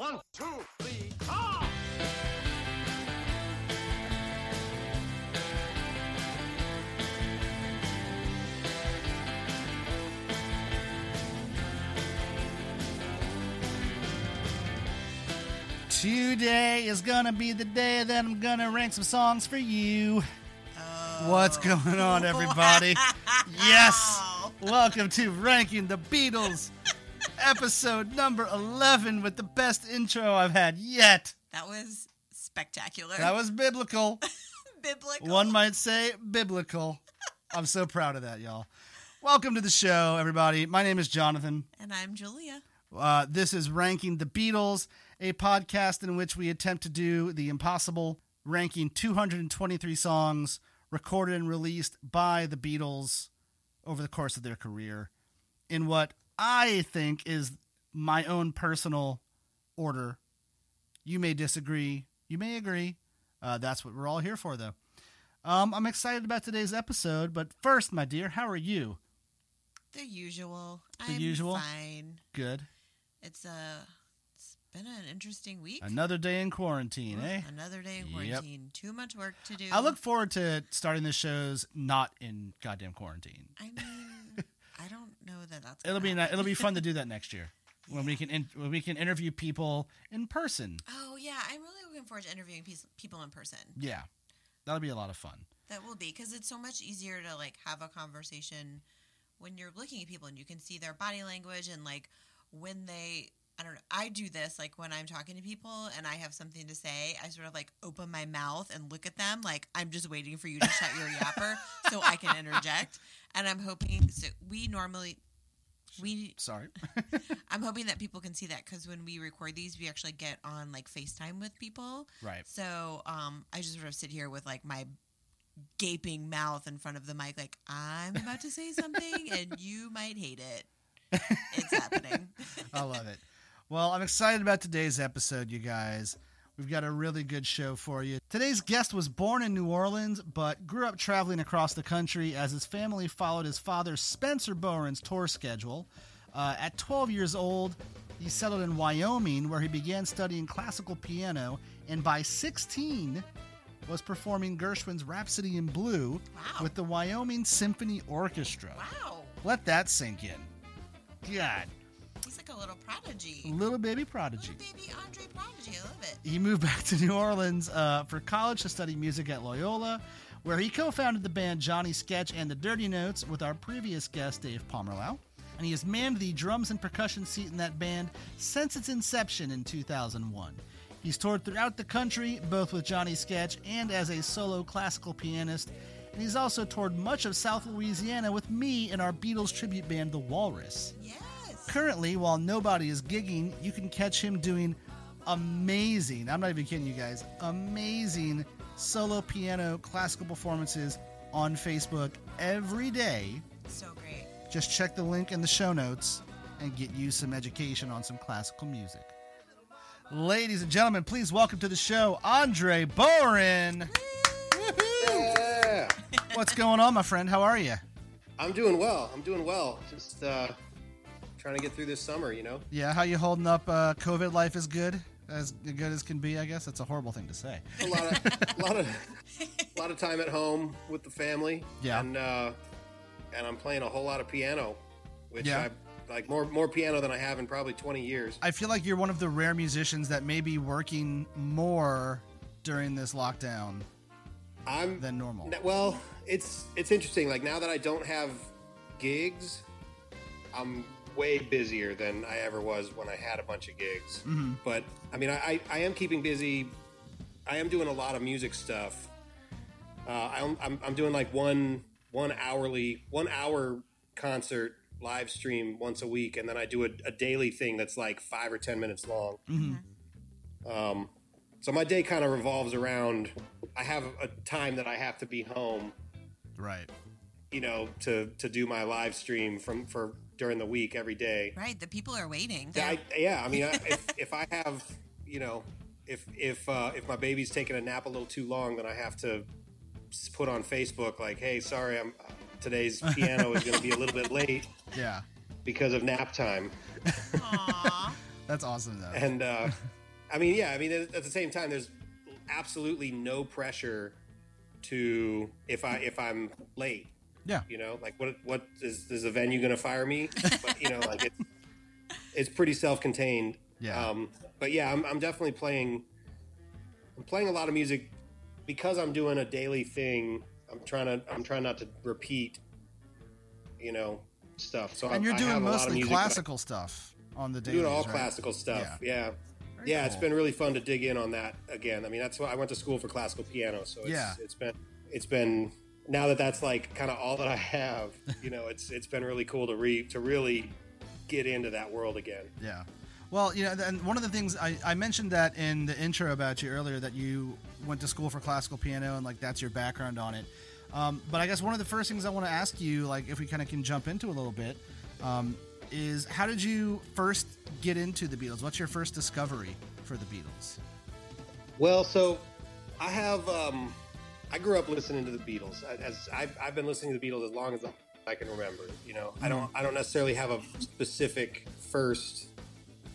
One, two, three, four. Today is gonna be the day that I'm gonna rank some songs for you. What's oh. going on, everybody? Yes! Welcome to Ranking the Beatles, episode number 11 with the best intro I've had yet. That was spectacular. That was biblical. biblical. One might say biblical. I'm so proud of that, y'all. Welcome to the show, everybody. My name is Jonathan. And I'm Julia. Uh, this is Ranking the Beatles, a podcast in which we attempt to do the impossible, ranking 223 songs recorded and released by the Beatles over the course of their career in what I think is my own personal order. You may disagree, you may agree. Uh, that's what we're all here for, though. Um, I'm excited about today's episode, but first, my dear, how are you? The usual. The I'm usual? Fine. Good. It's a. It's been an interesting week. Another day in quarantine, eh? Another day in Yep. quarantine. Too much work to do. I look forward to starting the shows not in goddamn quarantine. I mean, know that that's. It'll be happen. it'll be fun to do that next year when we can in, when we can interview people in person. Oh yeah, I'm really looking forward to interviewing pe- people in person. Yeah, that'll be a lot of fun. That will be because it's so much easier to like have a conversation when you're looking at people and you can see their body language and like when they I don't know. I do this like when I'm talking to people and I have something to say, I sort of like open my mouth and look at them like I'm just waiting for you to shut your yapper so I can interject. And I'm hoping so we normally we Sorry. I'm hoping that people can see that because when we record these, we actually get on like FaceTime with people. right. So um, I just sort of sit here with like my gaping mouth in front of the mic, like I'm about to say something and you might hate it. It's happening. I love it. Well, I'm excited about today's episode, you guys. We've got a really good show for you. Today's guest was born in New Orleans, but grew up traveling across the country as his family followed his father Spencer Bohren's tour schedule. Uh, at 12 years old, he settled in Wyoming, where he began studying classical piano, and by 16, was performing Gershwin's Rhapsody in Blue Wow. with the Wyoming Symphony Orchestra. Wow. Let that sink in. God, He's like a little prodigy. little baby prodigy. Little baby Andre prodigy. I love it. He moved back to New Orleans uh, for college to study music at Loyola, where he co founded the band Johnny Sketch and the Dirty Notes with our previous guest, Dave Pomerleau. And he has manned the drums and percussion seat in that band since its inception in 2001. He's toured throughout the country, both with Johnny Sketch and as a solo classical pianist. And he's also toured much of South Louisiana with me and our Beatles tribute band, The Walrus. Yes. Currently, while nobody is gigging, you can catch him doing amazing, I'm not even kidding you guys, amazing solo piano classical performances on Facebook every day. So great. Just check the link in the show notes and get you some education on some classical music. Ladies and gentlemen, please welcome to the show Andre Bohren. Yeah, What's going on, my friend? How are you? I'm doing well. I'm doing well. Just uh, trying to get through this summer, you know. Yeah, how you holding up? Uh, COVID life is good, as good as can be. I guess that's a horrible thing to say. A lot of, a lot of, a lot of time at home with the family. Yeah. And uh, and I'm playing a whole lot of piano, which Yeah. I like more more piano than I have in probably 20 years. I feel like you're one of the rare musicians that may be working more during this lockdown I'm than normal. well. It's it's interesting. Like now that I don't have gigs, I'm way busier than I ever was when I had a bunch of gigs. Mhm. But I mean, I, I, am keeping busy. I am doing a lot of music stuff. Uh, I'm, I'm, I'm doing like one one hourly one hour concert live stream once a week, and then I do a, a daily thing that's like five or ten minutes long. Mhm. Um, so my day kind of revolves around. I have a time that I have to be home, Right. you know, to to do my live stream from for during the week every day. Right. The people are waiting. Yeah, I, yeah. I mean, I, if, if I have, you know, if if uh, if my baby's taking a nap a little too long, then I have to put on Facebook like, "Hey, sorry, I'm today's piano is going to be a little bit late Yeah. because of nap time." Aw. That's awesome though. and uh, I mean, yeah, I mean, at at the same time, there's absolutely no pressure to if I if I'm late. Yeah. You know, like what what is is the venue going to fire me? But you know, like it's it's pretty self-contained. Yeah. Um, but yeah, I'm I'm definitely playing. I'm playing a lot of music because I'm doing a daily thing. I'm trying to I'm trying not to repeat. You know, stuff. So And I, you're I doing have a lot of mostly music that I- classical stuff on the doing dailies, all right? classical stuff. Yeah. Very Yeah, It's been really fun to dig in on that again. I mean, that's why I went to school for classical piano, so it's, Yeah. it's been it's been now that that's like kind of all that I have. You know, it's it's been really cool to re to really get into that world again. Yeah. Well, you know, and one of the things I, I mentioned that in the intro about you earlier that you went to school for classical piano and like that's your background on it. Um, but I guess one of the first things I want to ask you, like if we kind of can jump into a little bit, um, is how did you first get into the Beatles? What's your first discovery for the Beatles? Well, so I have um, I grew up listening to the Beatles. As I've, I've been listening to the Beatles as long as I can remember. You know, I don't I don't necessarily have a specific first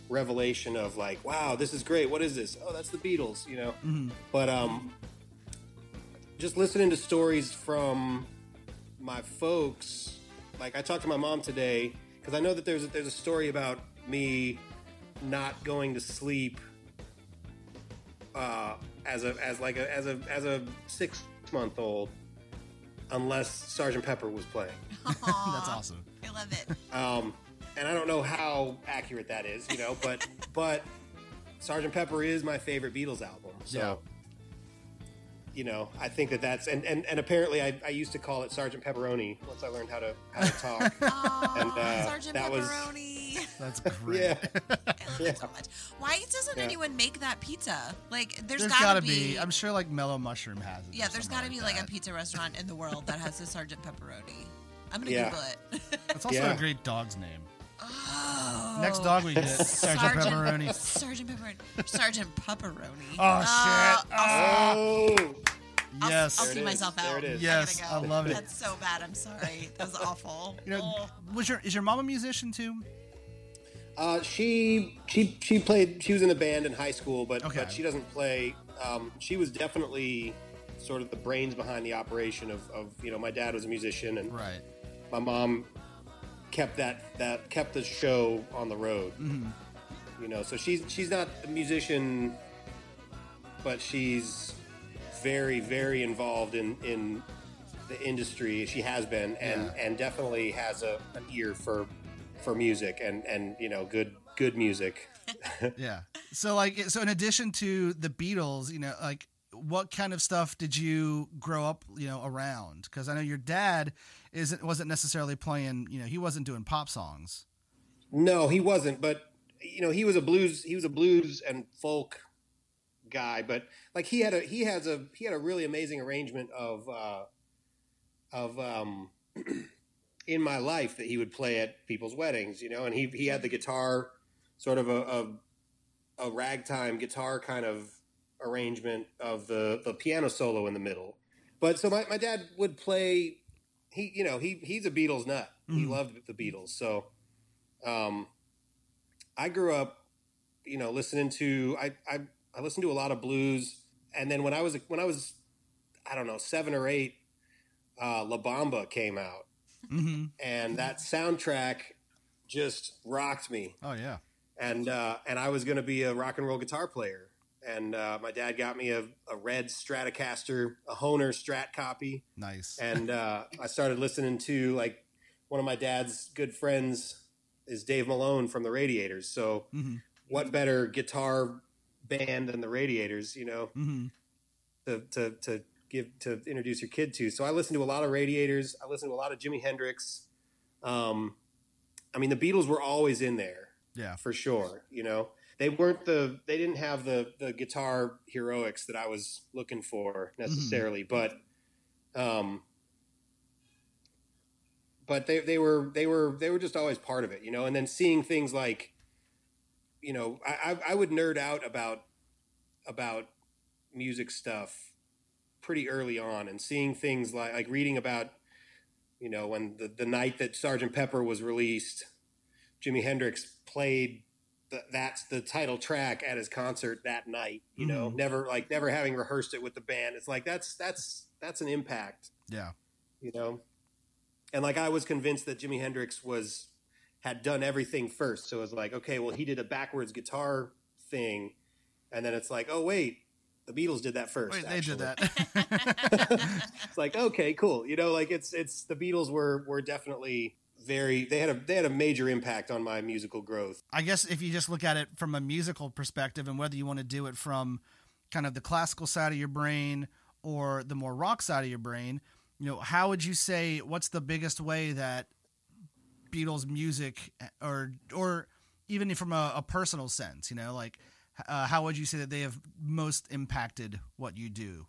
revelation of like, wow, this is great. What is this? Oh, that's the Beatles. You know, but um, just listening to stories from my folks. Like I talked to my mom today because I know that there's a, there's a story about me not going to sleep uh, as a as like a as a as a six month old unless Sergeant Pepper was playing. That's awesome. I love it. Um, and I don't know how accurate that is, you know, but but Sergeant Pepper is my favorite Beatles album. So Yeah. You know, I think that that's and and, and apparently I, I used to call it Sergeant Pepperoni once I learned how to how to talk. Aw, And, uh, Sergeant that was- Pepperoni. That's great. yeah. I love Yeah. it so much. Why doesn't Yeah. anyone make that pizza? Like, there's, There's gotta, gotta be. be. I'm sure like Mellow Mushroom has it. yeah, there's gotta be like a pizza restaurant in the world that has the Sergeant Pepperoni. I'm gonna Yeah. Google it. That's also Yeah. a great dog's name. Oh, Next dog we get, Sergeant Pepperoni. Sergeant Pepperoni. Sergeant Pepperoni. Oh, shit. I'll, Oh, I'll- Yes. I'll, see is. myself There out. it is. Yes, gotta I love it. That's so bad. I'm sorry. That was awful. You know, Oh. was your is your mom a musician too? Uh, she she she played. She was in a band in high school, but Okay. but she doesn't play. Um, she was definitely sort of the brains behind the operation of, of you know my dad was a musician and Right. my mom kept that that kept the show on the road. Mm-hmm. You know, so she's she's not a musician, but she's very very involved in in the industry. She has been and Yeah. and definitely has a an ear for for music and and you know good good music. Yeah. So like so in addition to the Beatles, you know, like what kind of stuff did you grow up, you know, around? Because I know your dad isn't wasn't necessarily playing, you know, he wasn't doing pop songs. No, he wasn't. But you know, he was a blues. He was a blues and folk guy. But like he had a he has a he had a really amazing arrangement of uh, of um, in my life that he would play at people's weddings. You know, and he he had the guitar, sort of a a, a ragtime guitar kind of arrangement of the the piano solo in the middle. But so my, my dad would play. He you know he he's a Beatles nut. He Mhm. loved the Beatles. So um, I grew up, you know, listening to I, I I listened to a lot of blues, and then when I was when I was I don't know seven or eight, uh, La Bamba came out, Mm-hmm. and that soundtrack just rocked me, Oh yeah. and uh, and I was going to be a rock and roll guitar player, and uh, my dad got me a, a red Stratocaster, a Hohner Strat copy, Nice. and uh, I started listening to like one of my dad's good friends is Dave Malone from the Radiators. So Mhm. what better guitar band than the Radiators, you know, Mm-hmm. to, to, to give to introduce your kid to. So I listened to a lot of Radiators. I listened to a lot of Jimi Hendrix. Um, I mean, the Beatles were always in there Yeah. for sure. You know, they weren't the they didn't have the the guitar heroics that I was looking for necessarily, but um, but they they were they were they were just always part of it, you know. And then seeing things like, you know, I I, I would nerd out about about music stuff pretty early on, and seeing things like like reading about, you know, when the the night that Sergeant Pepper was released. Jimi Hendrix played th- that's the title track at his concert that night. You know, Mhm. never like never having rehearsed it with the band. It's like that's that's that's an impact. Yeah. You know, and like I was convinced that Jimi Hendrix was had done everything first. So it was like, okay, well he did a backwards guitar thing, and then it's like, oh wait, the Beatles did that first. Wait, they did that. it's like okay, cool. You know, like it's it's the Beatles were were definitely very they had a they had a major impact on my musical growth. I guess if you just look at it from a musical perspective and whether you want to do it from kind of the classical side of your brain or the more rock side of your brain, you know, how would you say what's the biggest way that Beatles music or or even from a, a personal sense, you know, like uh, how would you say that they have most impacted what you do?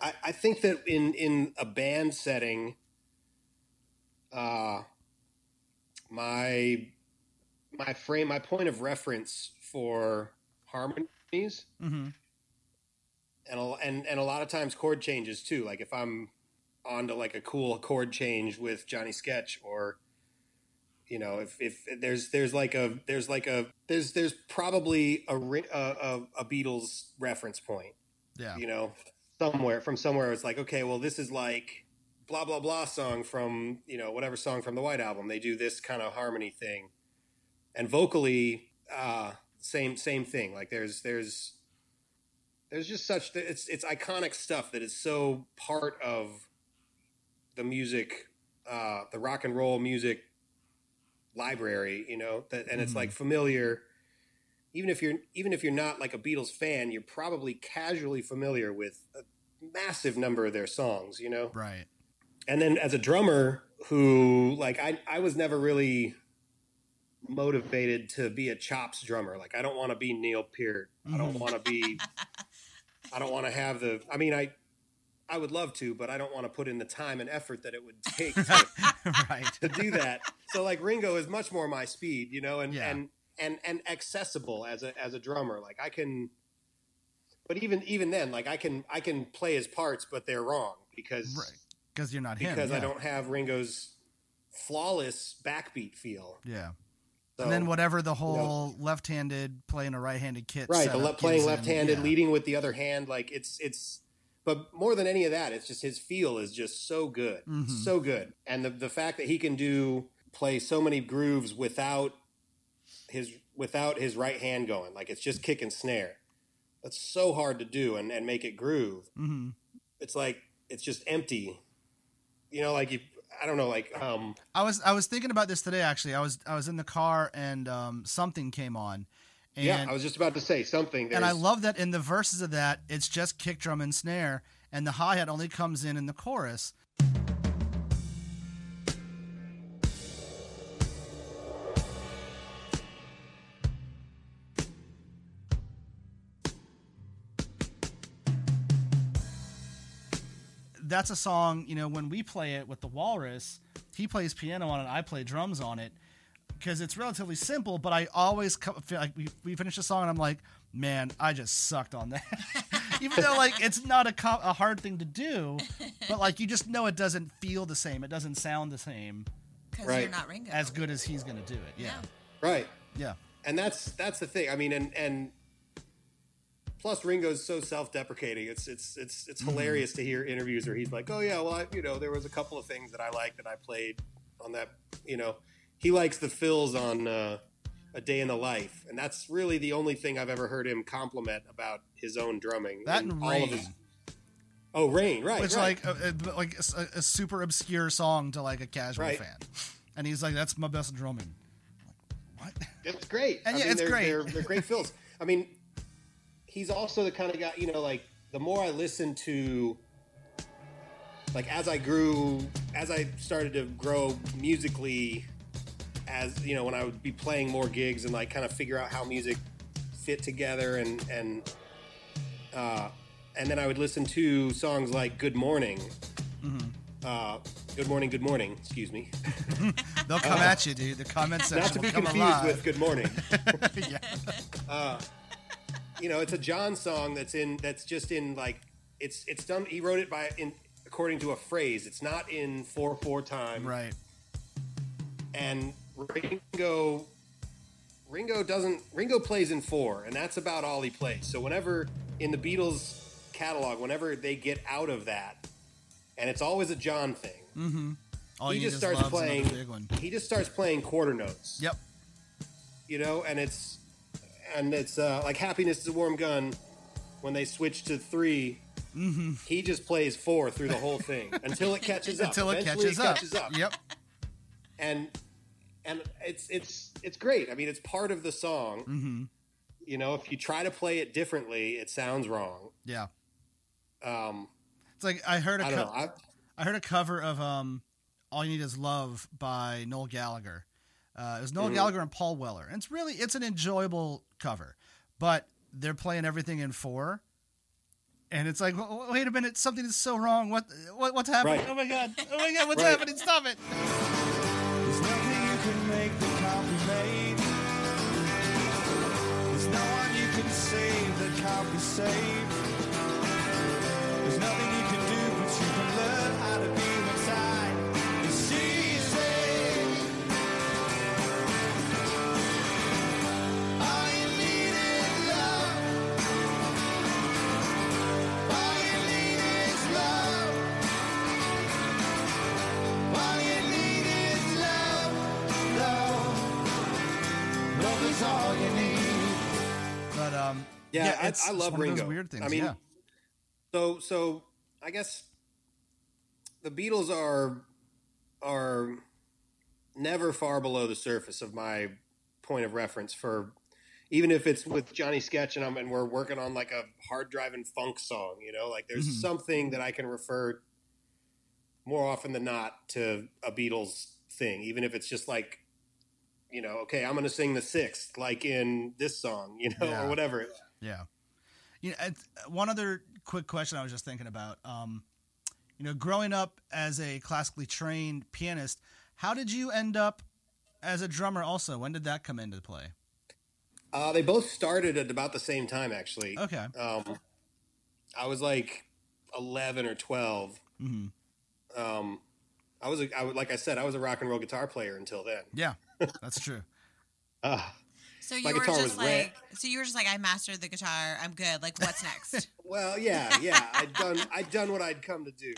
I, I think that in in a band setting, uh, my my frame, my point of reference for harmonies, Mm-hmm. and a, and and a lot of times chord changes too. Like if I'm onto like a cool chord change with Johnny Sketch, or you know, if if there's there's like a there's like a there's there's probably a a, a, a Beatles reference point. Yeah. you know, somewhere from somewhere. It's like, okay, well, this is like blah blah blah song from you know whatever song from the White Album. They do this kind of harmony thing, and vocally, uh, same same thing. Like there's there's there's just such it's it's iconic stuff that is so part of the music, uh, the rock and roll music library. You know that, and it's Mhm. like familiar even if you're even if you're not like a Beatles fan, you're probably casually familiar with a massive number of their songs, you know. Right. And then as a drummer who like I I was never really motivated to be a chops drummer. Like I don't want to be Neil Peart. I don't Mhm. want to be I don't want to have the I mean I I would love to, but I don't want to put in the time and effort that it would take to, right. to do that. So like Ringo is much more my speed, you know, and Yeah. and and and accessible as a as a drummer. Like I can, but even even then, like I can I can play his parts, but they're wrong because Right. Because you're not him. because I don't have Ringo's flawless backbeat feel. Yeah. So, and then whatever the whole left-handed playing a right-handed kit. right, the le- playing left-handed, yeah. leading with the other hand, like it's it's. But more than any of that, it's just his feel is just so good, Mhm. so good, and the the fact that he can do play so many grooves without his without his right hand going, like it's just kick and snare. That's so hard to do and, and make it groove. Mhm. It's like it's just empty. You know, like you I don't know, like um I was I was thinking about this today. Actually, I was I was in the car and um, something came on, and yeah, I was just about to say something. and I love that in the verses of that, it's just kick drum and snare, and the hi hat only comes in in the chorus. That's a song, you know, when we play it with the Walrus, he plays piano on it, I play drums on it because it's relatively simple, but I always co- feel like we, we finish a song and I'm like, man, I just sucked on that. Even though like it's not a, co- a hard thing to do, but like you just know it doesn't feel the same. It doesn't sound the same because Right. you're not Ringo. as good as he's gonna do it. Yeah, right. yeah, and that's that's the thing. I mean, and and plus Ringo's so self-deprecating. It's it's it's it's hilarious to hear interviews where he's like, "Oh yeah, well, I, you know, there was a couple of things that I liked that I played on that." You know, he likes the fills on uh, a day in the life, and that's really the only thing I've ever heard him compliment about his own drumming. that and all rain, of his- oh, rain, right? It's right. like a, like a, a super obscure song to like a casual Right. fan, and he's like, "That's my best drumming." What? It's great. And I yeah, mean, it's they're, great. They're, they're great fills. I mean, he's also the kind of guy, you know, like the more I listen to, like as I grew, as I started to grow musically, as you know, when I would be playing more gigs and like kind of figure out how music fit together and and uh, and then I would listen to songs like "Good Morning." Mm-hmm. Uh, good morning, good morning. Excuse me. They'll come at you, dude. The comments section Not to be come confused alive. with "Good Morning." yeah. You know, it's a John song that's in that's just in like it's it's done. He wrote it by in according to a phrase. It's not in four four time. Right. And Ringo Ringo doesn't. Ringo plays in four, and that's about all he plays. So whenever in the Beatles catalog, whenever they get out of that, and it's always a John thing, mm-hmm. All he you just starts playing. big one. He just starts playing quarter notes. Yep. You know, and it's and it's uh, like "Happiness is a Warm Gun." When they switch to 3 Mm-hmm. he just plays four through the whole thing until it catches up. Until it Eventually catches, up. catches up. Yep. and and it's it's it's great. I mean, it's part of the song. Mm-hmm. You know, if you try to play it differently, it sounds wrong. Yeah. Um, It's like I heard a I co- I heard a cover of um, "All You Need Is Love" by Noel Gallagher. Uh, it was Noel Mhm. Gallagher and Paul Weller, and it's really it's an enjoyable cover, but they're playing everything in four, and it's like, "W- wait a minute, something is so wrong. What, what what's happening? Right. Oh my god! Oh my god! What's Right. happening? Stop it! There's um, Yeah, I- it's, I it's love one of those Ringo. weird things. I mean, yeah, so so I guess the Beatles are are never far below the surface of my point of reference for even if it's with Johnny Sketch and I'm and we're working on like a hard driving funk song, you know, like there's Mhm. something that I can refer more often than not to a Beatles thing, even if it's just like you know, okay, I'm going to sing the sixth, like in this song, you know, Yeah. or whatever. yeah. You know, one other quick question I was just thinking about. Um, you know, growing up as a classically trained pianist, how did you end up as a drummer? Also, when did that come into play? Uh, they both started at about the same time, actually. Okay. Um, I was like 11 or 12. hmm Um, I was, a, I was, like I said, I was a rock and roll guitar player until then. Yeah, that's true. Uh, So you were just was red. like, so you were just like, I mastered the guitar. I'm good. Like, what's next? well, yeah, yeah. I'd done, I'd done what I'd come to do.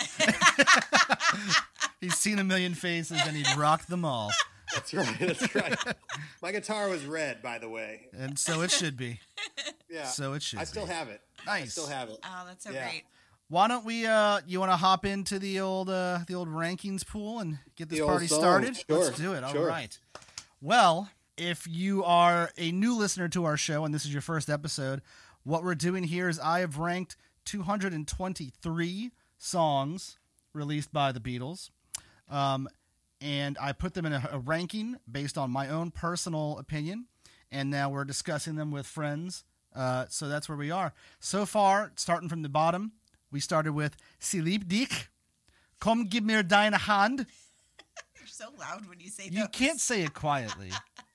He's seen a million faces and he'd rocked them all, That's right. That's right. My guitar was red, by the way. and so it should be. Yeah. So it should. I still be. have it. I Nice. still have it. oh, that's so Yeah. great. Why don't we? Uh, you want to hop into the old uh, the old rankings pool and get this The party song. started? Sure, Let's do it. All sure. right. Well, if you are a new listener to our show and this is your first episode, what we're doing here is I have ranked 223 songs released by the Beatles, um, and I put them in a, a ranking based on my own personal opinion. And now we're discussing them with friends. Uh, so that's where we are. So far, starting from the bottom, we started with Sie Liebt Dich. Komm, gib mir deine Hand. You're so loud when you say that. You those. can't say it quietly.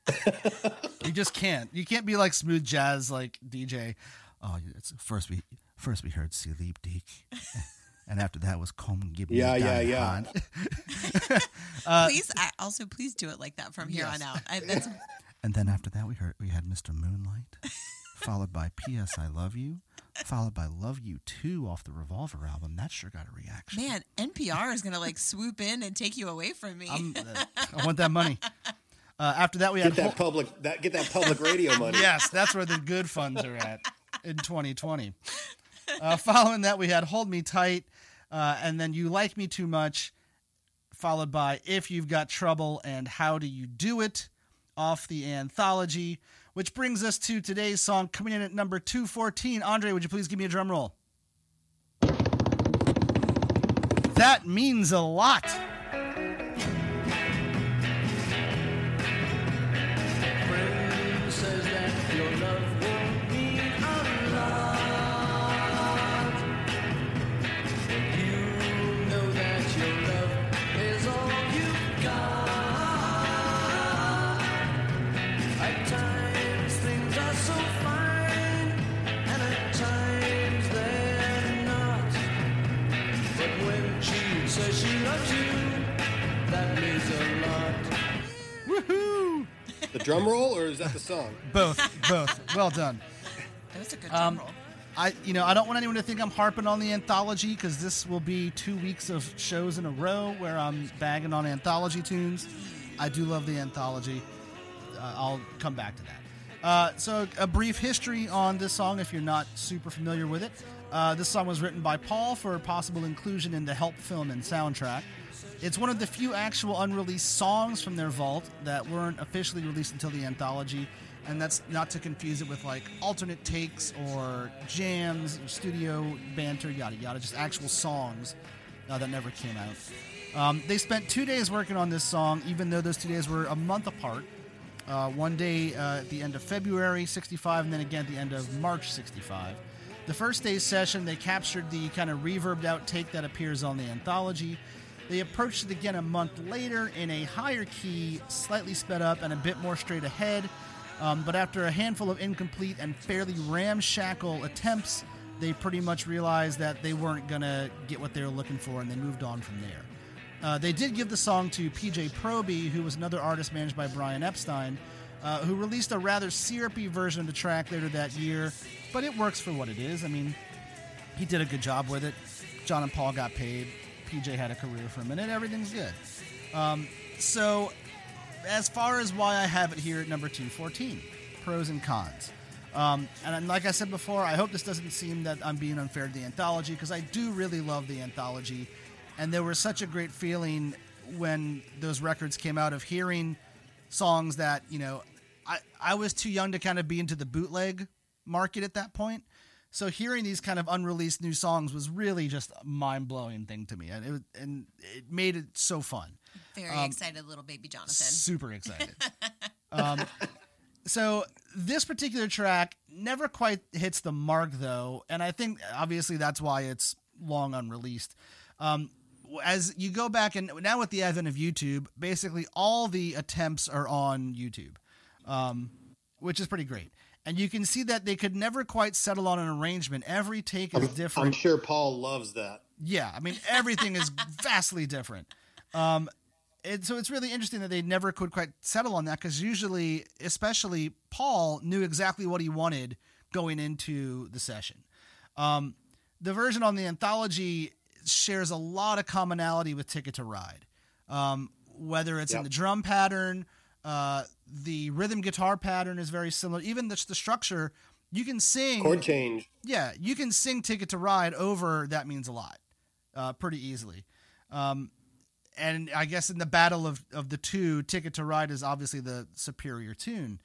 you just can't. You can't be like smooth jazz, like DJ. Oh, it's first we first we heard Sie Liebt Dich, and after that was Komm, give me Yeah, yeah, yeah. Hand. Uh, please, I, also please do it like that from here Yes. on out. I, that's And then after that, we heard we had Mr. Moonlight, followed by P.S. I Love You, followed by Love You Too off the Revolver album. That sure got a reaction. man. NPR is gonna like swoop in and take you away from me. I'm, uh, I want that money. Uh, after that, we had Get that Hol- public, that get that public radio money. yes, that's where the good funds are at in 2020. Uh, following that, we had Hold Me Tight, uh, and then You Like Me Too Much, followed by If You've Got Trouble and How Do You Do It off the anthology, which brings us to today's song coming in at number 214. Andre, would you please give me a drum roll? That means a lot. Drum roll or is that the song? Both, both. Well done. That was a good Um, drum roll. I, you know, I don't want anyone to think I'm harping on the anthology because this will be two weeks of shows in a row where I'm bagging on anthology tunes. I do love the anthology. Uh, I'll come back to that. Uh, so, a brief history on this song if you're not super familiar with it. Uh, this song was written by Paul for possible inclusion in the Help film and soundtrack. It's one of the few actual unreleased songs from their vault that weren't officially released until the anthology, and that's not to confuse it with like alternate takes or jams, or studio banter, yada yada, just actual songs uh, that never came out. Um, they spent two days working on this song, even though those two days were a month apart. Uh, one day uh, at the end of February 65, and then again at the end of March 65. The first day's session, they captured the kind of reverbed out take that appears on the anthology. They approached it again a month later in a higher key, slightly sped up, and a bit more straight ahead. Um, but after a handful of incomplete and fairly ramshackle attempts, they pretty much realized that they weren't going to get what they were looking for, and they moved on from there. Uh, they did give the song to PJ Proby, who was another artist managed by Brian Epstein, uh, who released a rather syrupy version of the track later that year, but it works for what it is. I mean, he did a good job with it. John and Paul got paid. PJ had a career for a minute. Everything's good. Um, so, as far as why I have it here at number 214, pros and cons. Um, and like I said before, I hope this doesn't seem that I'm being unfair to the anthology because I do really love the anthology. And there was such a great feeling when those records came out of hearing songs that, you know, I, I was too young to kind of be into the bootleg market at that point. So hearing these kind of unreleased new songs was really just a mind blowing thing to me, and it and it made it so fun. Very um, excited little baby Jonathan. Super excited. um, so this particular track never quite hits the mark though, and I think obviously that's why it's long unreleased. Um, as you go back and now with the advent of YouTube, basically all the attempts are on YouTube, um, which is pretty great. And you can see that they could never quite settle on an arrangement. Every take is I'm, different. I'm sure Paul loves that. Yeah, I mean everything is vastly different. Um, and so it's really interesting that they never could quite settle on that because usually, especially Paul, knew exactly what he wanted going into the session. Um, the version on the anthology shares a lot of commonality with Ticket to Ride, um, whether it's in the drum pattern, uh, the rhythm guitar pattern is very similar. Even the, the structure, you can sing Chord change. yeah, you can sing Ticket to Ride over That Means a Lot uh, pretty easily. Um, and I guess in the battle of, of the two, Ticket to Ride is obviously the superior tune.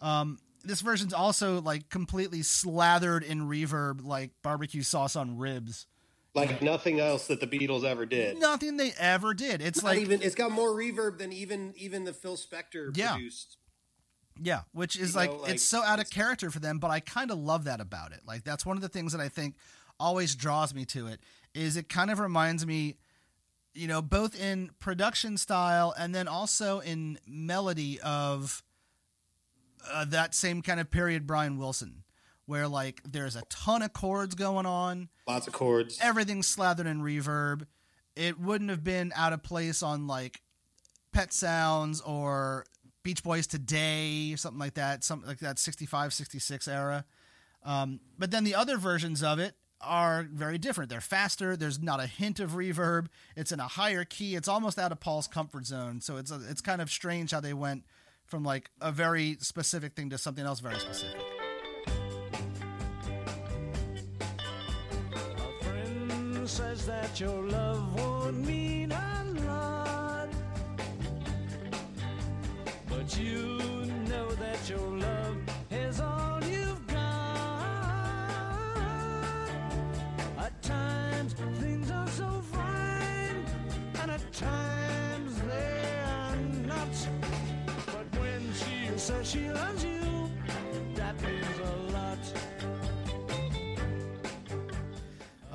Um, this version's also like completely slathered in reverb, like barbecue sauce on ribs. Like nothing else that the Beatles ever did. Nothing they ever did. It's Not like even it's got more reverb than even even the Phil Spector Yeah. produced. Yeah, which is like, know, like, it's so out of character for them, but I kind of love that about it. Like that's one of the things that I think always draws me to it is it kind of reminds me you know, both in production style and then also in melody of uh, that same kind of period Brian Wilson where like there's a ton of chords going on, Lots of chords. everything's slathered in reverb. It wouldn't have been out of place on like Pet Sounds or Beach Boys Today or something like that, something like that 65, 66 era. Um, but then the other versions of it are very different. They're faster. There's not a hint of reverb. It's in a higher key. It's almost out of Paul's comfort zone. So it's it's kind of strange how they went from like a very specific thing to something else very specific. Says that your love won't mean a lot. But you know that your love is all you've got. At times things are so fine, and at times they are not. But when she says she loves you, that means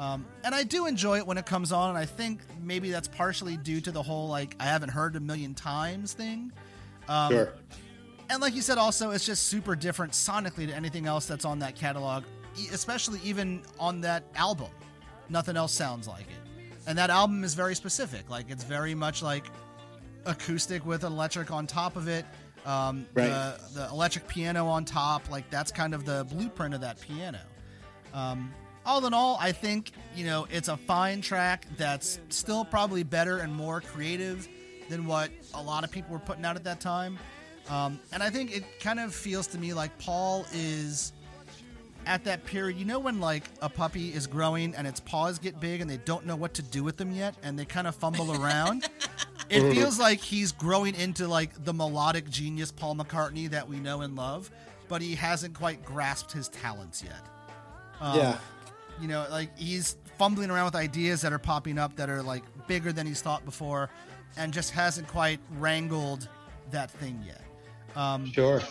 Um, and I do enjoy it when it comes on, and I think maybe that's partially due to the whole like I haven't heard a million times thing. Um, sure. And like you said, also it's just super different sonically to anything else that's on that catalog, especially even on that album. Nothing else sounds like it. And that album is very specific. Like it's very much like acoustic with electric on top of it. Um, Right. the, the electric piano on top, like that's kind of the blueprint of that piano. Um, all in all, I think you know it's a fine track that's still probably better and more creative than what a lot of people were putting out at that time. Um, and I think it kind of feels to me like Paul is at that period. You know when like a puppy is growing and its paws get big and they don't know what to do with them yet, and they kind of fumble around. It feels like he's growing into like the melodic genius Paul McCartney that we know and love, but he hasn't quite grasped his talents yet. Um, yeah. You know, like he's fumbling around with ideas that are popping up that are like bigger than he's thought before, and just hasn't quite wrangled that thing yet. Um, Sure.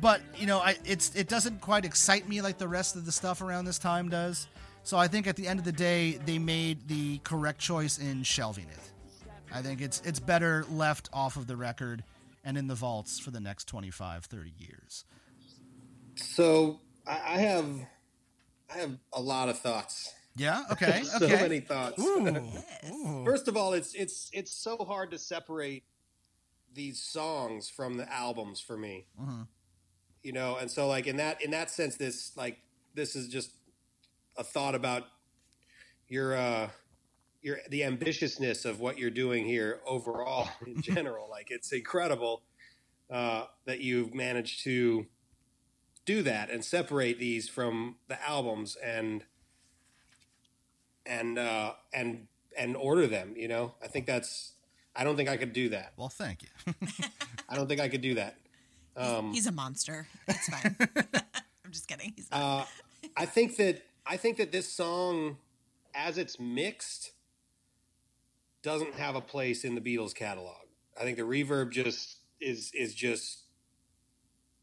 But you know, I, it's it doesn't quite excite me like the rest of the stuff around this time does. So I think at the end of the day, they made the correct choice in shelving it. I think it's it's better left off of the record and in the vaults for the next 25, 30 years. So I, I have, I have a lot of thoughts. Yeah. Okay. so Okay. many thoughts. Ooh. Yes. First of all, it's it's it's so hard to separate these songs from the albums for me. Mhm. You know, and so like in that in that sense, this like this is just a thought about your uh your the ambitiousness of what you're doing here overall in general. like it's incredible uh, that you've managed to do that and separate these from the albums and and uh, and and order them. You know, I think that's. I don't think I could do that. Well, thank you. I don't think I could do that. Um, He's a monster. It's fine. I'm just kidding. He's not. uh, I think that I think that this song, as it's mixed, doesn't have a place in the Beatles catalog. I think the reverb just is is just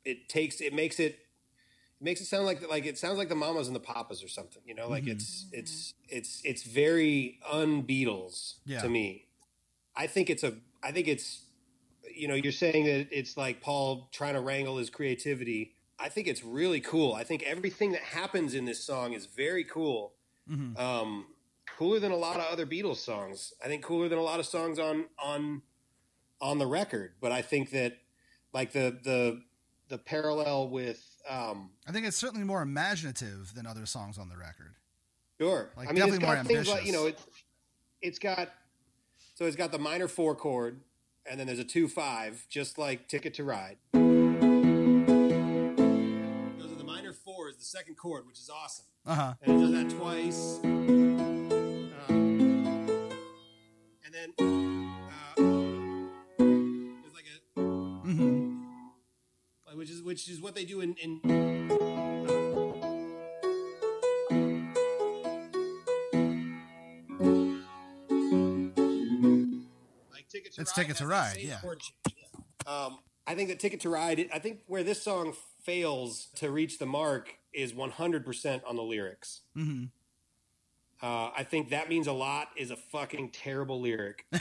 it takes it makes it it makes it sound like like it sounds like the Mamas and the Papas or something. You know, like it's it's it's it's very un-Beatles Yeah. to me. I think it's a I think it's you know you're saying that it's like Paul trying to wrangle his creativity. I think it's really cool. I think everything that happens in this song is very cool. Mhm. Um, cooler than a lot of other Beatles songs. I think cooler than a lot of songs on on on the record. But I think that like the the the parallel with um, I think it's certainly more imaginative than other songs on the record. Sure. Like, I mean, it's definitely more things like you know, it's it's got so it's got the minor four chord, and then there's a two five, just like Ticket to Ride. Those are the minor four is the second chord, which is awesome, Uh huh. and it does that twice. Um, and then which is which is what they do in. in like Ticket to. Ticket to Ride, yeah. chord change, yeah. Um, I think that Ticket to Ride. I think where this song fails to reach the mark is 100% on the lyrics. hmm Uh, I think that means a lot is a fucking terrible lyric.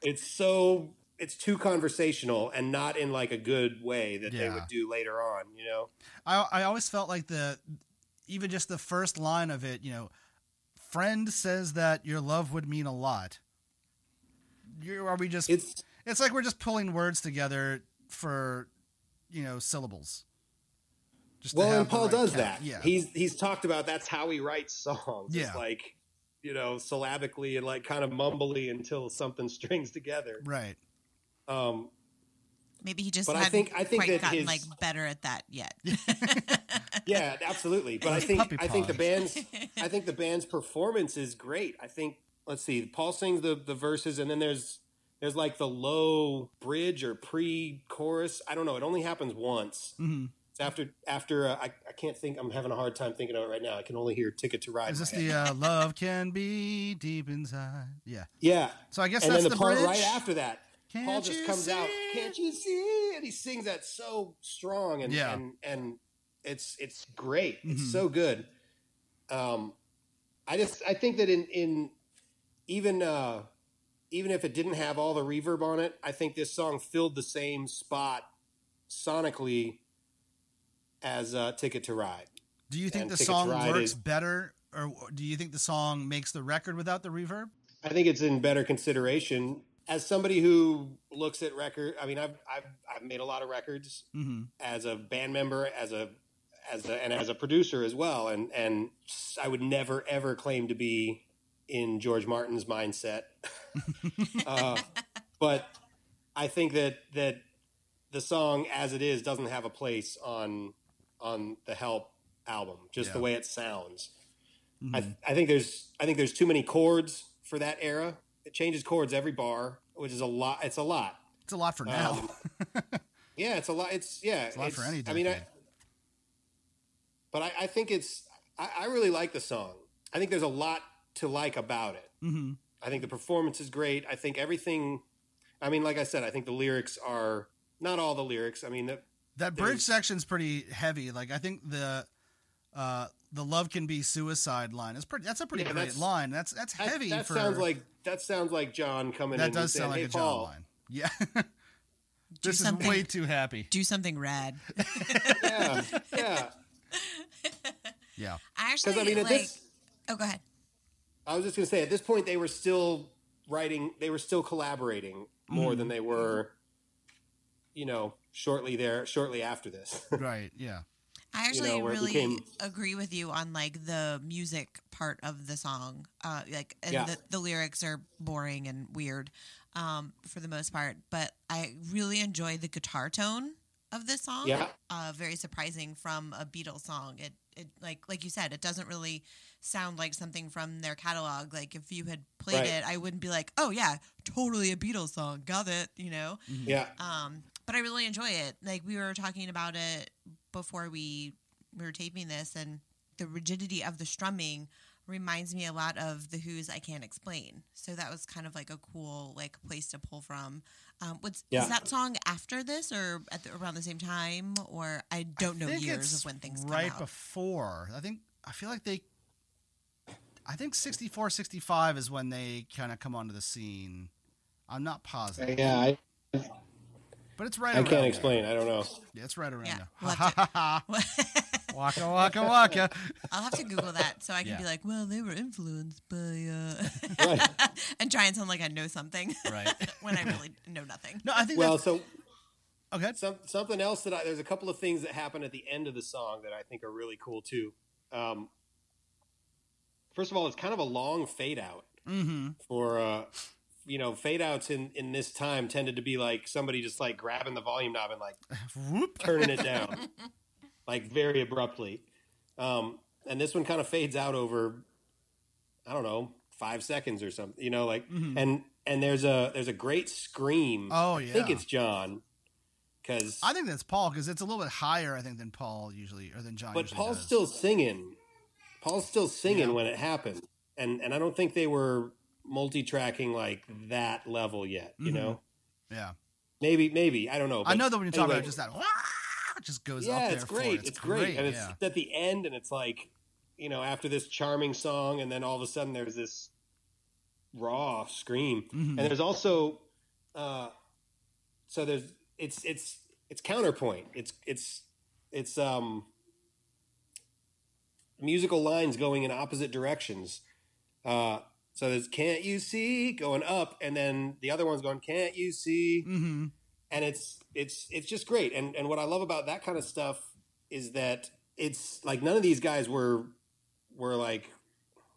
it's so it's too conversational and not in like a good way that they would do later on. You know, I I always felt like the even just the first line of it, you know, friend says that your love would mean a lot. you are we just? It's, it's like we're just pulling words together for you know syllables. Just well, and Paul right does count. that. Yeah. he's he's talked about that's how he writes songs. Yeah. It's like you know syllabically and like kind of mumbly until something strings together. right. Um, Maybe he just But I hadn't think- I think quite that gotten his- like better at that yet. yeah, absolutely. But I think I think the band's I think the band's performance is great. I think let's see, Paul sings the the verses, and then there's there's like the low bridge or pre-chorus. I don't know. It only happens once. hmm It's after after uh, I I can't think. I'm having a hard time thinking of it right now. I can only hear "Ticket to Ride." Is this the uh, love can be deep inside? Yeah. yeah? So I guess And that's then the, the part bridge. right after that, Can't Paul just comes out. Can't you see? And he sings that so strong and Yeah. and and it's it's great. Mhm. It's so good. Um, I just I think that in in even uh, even if it didn't have all the reverb on it, I think this song filled the same spot sonically as uh, "Ticket to Ride." Do you think and the Ticket song works is- better, or do you think the song makes the record without the reverb? I think it's in better consideration. As somebody who looks at record, I mean, I've I've I've made a lot of records hmm as a band member, as a as a, and as a producer as well, and and I would never ever claim to be in George Martin's mindset, uh, but I think that that the song as it is doesn't have a place on on the Help album, just the way it sounds. Mm-hmm. I, I think there's I think there's too many chords for that era. It changes chords every bar, which is a lot. It's a lot. It's a lot for now. Um, Yeah, it's a lot. It's yeah, It's a lot for any I mean, I, but I, I think it's. I, I really like the song. I think there's a lot to like about it. hmm I think the performance is great. I think everything. I mean, like I said, I think the lyrics are not all the lyrics. I mean, That bridge section's pretty heavy. Like I think the uh the love can be suicide line is pretty. That's a pretty Yeah, great that's- line. That's that's heavy that for. sounds like that sounds like John coming in. that and does saying, sound like hey, a John Paul. line. Yeah. Do this is something- way too happy. Do something rad. Yeah, yeah. Yeah. I actually I mean, like. this, oh, go ahead. I was just going to say, at this point, they were still writing, they were still collaborating more Mm-hmm. than they were, you know, shortly there, shortly after this. Right. Yeah. I actually know, really became- agree with you on like the music part of the song. Uh, like, and Yeah. the, the lyrics are boring and weird um, for the most part, but I really enjoy the guitar tone of this song. Yeah. uh, very surprising from a Beatles song. It, it like like you said, it doesn't really sound like something from their catalog. Like if you had played Right. it, I wouldn't be like, oh yeah, totally a Beatles song. Got it, you know. yeah. Um, but I really enjoy it. Like we were talking about it before we we were taping this, and the rigidity of the strumming reminds me a lot of the Who's "I Can't Explain." So that was kind of like a cool like place to pull from. Um, what's Yeah. is that song after this or at the, around the same time, or I don't know I think years it's of when things right come out. before. I think I feel like they I think 64 65 is when they kind of come onto the scene. I'm not positive. Yeah, I, But it's right around. I around can't there. explain. I don't know. Yeah, it's right around Yeah, there. we'll Ha ha ha. Waka waka waka. I'll have to Google that so I can Yeah. be like, well, they were influenced by, uh, Right. and try and sound like I know something Right. when I really know nothing. No, I think Well, that's so okay. some, something else that I, there's a couple of things that happen at the end of the song that I think are really cool too. Um, first of all, it's kind of a long fade out Mm-hmm. for, uh, you know, fade outs in, in this time tended to be like somebody just like grabbing the volume knob and like Whoop. turning it down, like very abruptly. Um, and this one kind of fades out over, I don't know, five seconds or something. You know, like and and there's a there's a great scream. Mm-hmm. Oh, I think it's John, because I think that's Paul because it's a little bit higher, I think, than Paul usually or than John. but Paul's does. still singing. Paul's still singing Yeah. when it happened, and and I don't think they were multi-tracking like that level yet. You Mhm. know, Yeah, maybe maybe I don't know. I know that when you're talking anyway. about just that, just goes yeah, up there. it's for great. it. It's, great, and it's yeah. at the end, and it's like, you know, after this charming song, and then all of a sudden there's this raw scream, Mhm. and there's also, uh, so there's it's it's it's counterpoint. It's it's it's um musical lines going in opposite directions. Uh, so there's "Can't you see?" going up, and then the other one's going "Can't you see?" Mm-hmm. and it's it's it's just great. And and what I love about that kind of stuff is that it's like none of these guys were were like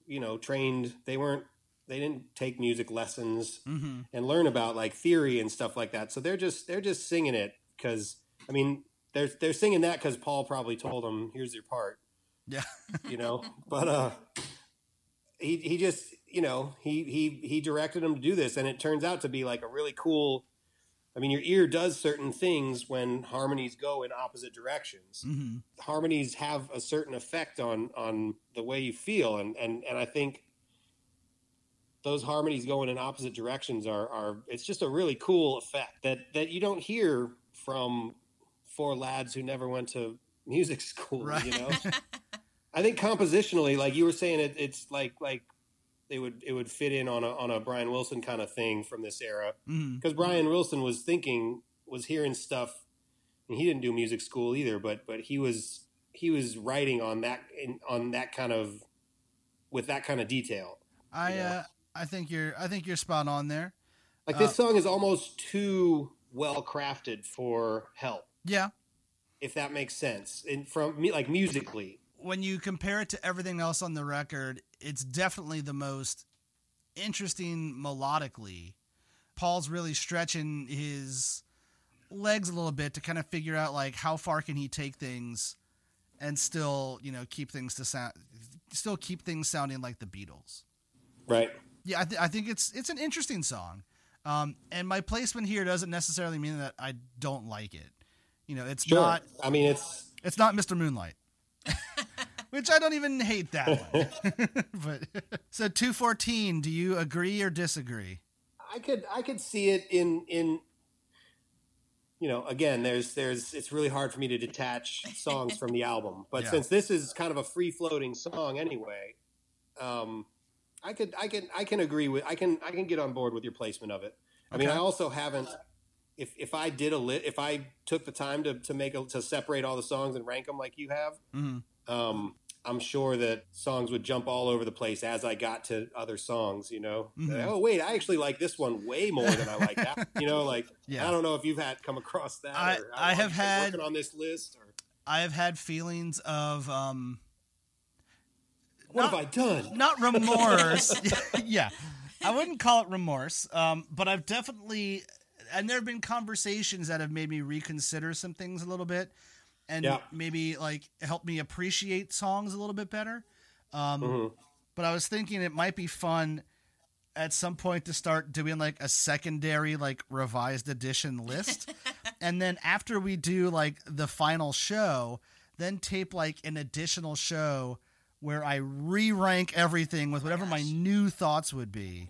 you know trained. They weren't. They didn't take music lessons Mm-hmm. and learn about like theory and stuff like that. So they're just they're just singing it because I mean they're they're singing that because Paul probably told them here's your part, Yeah. you know. but uh, he he just you know he he he directed him to do this, and it turns out to be like a really cool. I mean, your ear does certain things when harmonies go in opposite directions. Mm-hmm. Harmonies have a certain effect on on the way you feel, and and and I think those harmonies going in opposite directions are are it's just a really cool effect that that you don't hear from four lads who never went to music school. Right. You know, I think compositionally, like you were saying, it, it's like like they would it would fit in on a on a Brian Wilson kind of thing from this era Mm-hmm. because Brian Wilson was thinking was hearing stuff. And he didn't do music school either, but but he was he was writing on that in, on that kind of with that kind of detail. I you know? uh, I think you're I think you're spot on there. Like this song is almost too well crafted for help, Yeah. if that makes sense. And from me, like musically, When you compare it to everything else on the record, it's definitely the most interesting melodically. Paul's really stretching his legs a little bit to kind of figure out like how far can he take things and still, you know, keep things to sound still keep things sounding like the Beatles. right? Yeah, I, th- I think it's it's an interesting song, um, and my placement here doesn't necessarily mean that I don't like it. You know, it's Sure. not I mean, it's it's not Mr. Moonlight, which I don't even hate that one. but so two fourteen, do you agree or disagree? I could I could see it in in you know again there's there's it's really hard for me to detach songs from the album but Yeah. since this is kind of a free floating song anyway um I could I can I can agree with I can I can get on board with your placement of it I mean I also haven't if if I did a lit if I took the time to to make a, to separate all the songs and rank them like you have Mhm. um I'm sure that songs would jump all over the place as I got to other songs, you know. Mhm. Oh wait, I actually like this one way more than I like that. you know, like Yeah. I don't know if you've had come across that. I- or I how have had- working on this list. Or I have had feelings of um, what Not- have I done? not remorse. yeah, I wouldn't call it remorse, um, but I've definitely, and there have been conversations that have made me reconsider some things a little bit, and Yeah. maybe like help me appreciate songs a little bit better. Um, Mhm. But I was thinking it might be fun at some point to start doing like a secondary like revised edition list, and then after we do like the final show, then tape like an additional show where I re-rank everything with whatever my new thoughts would be.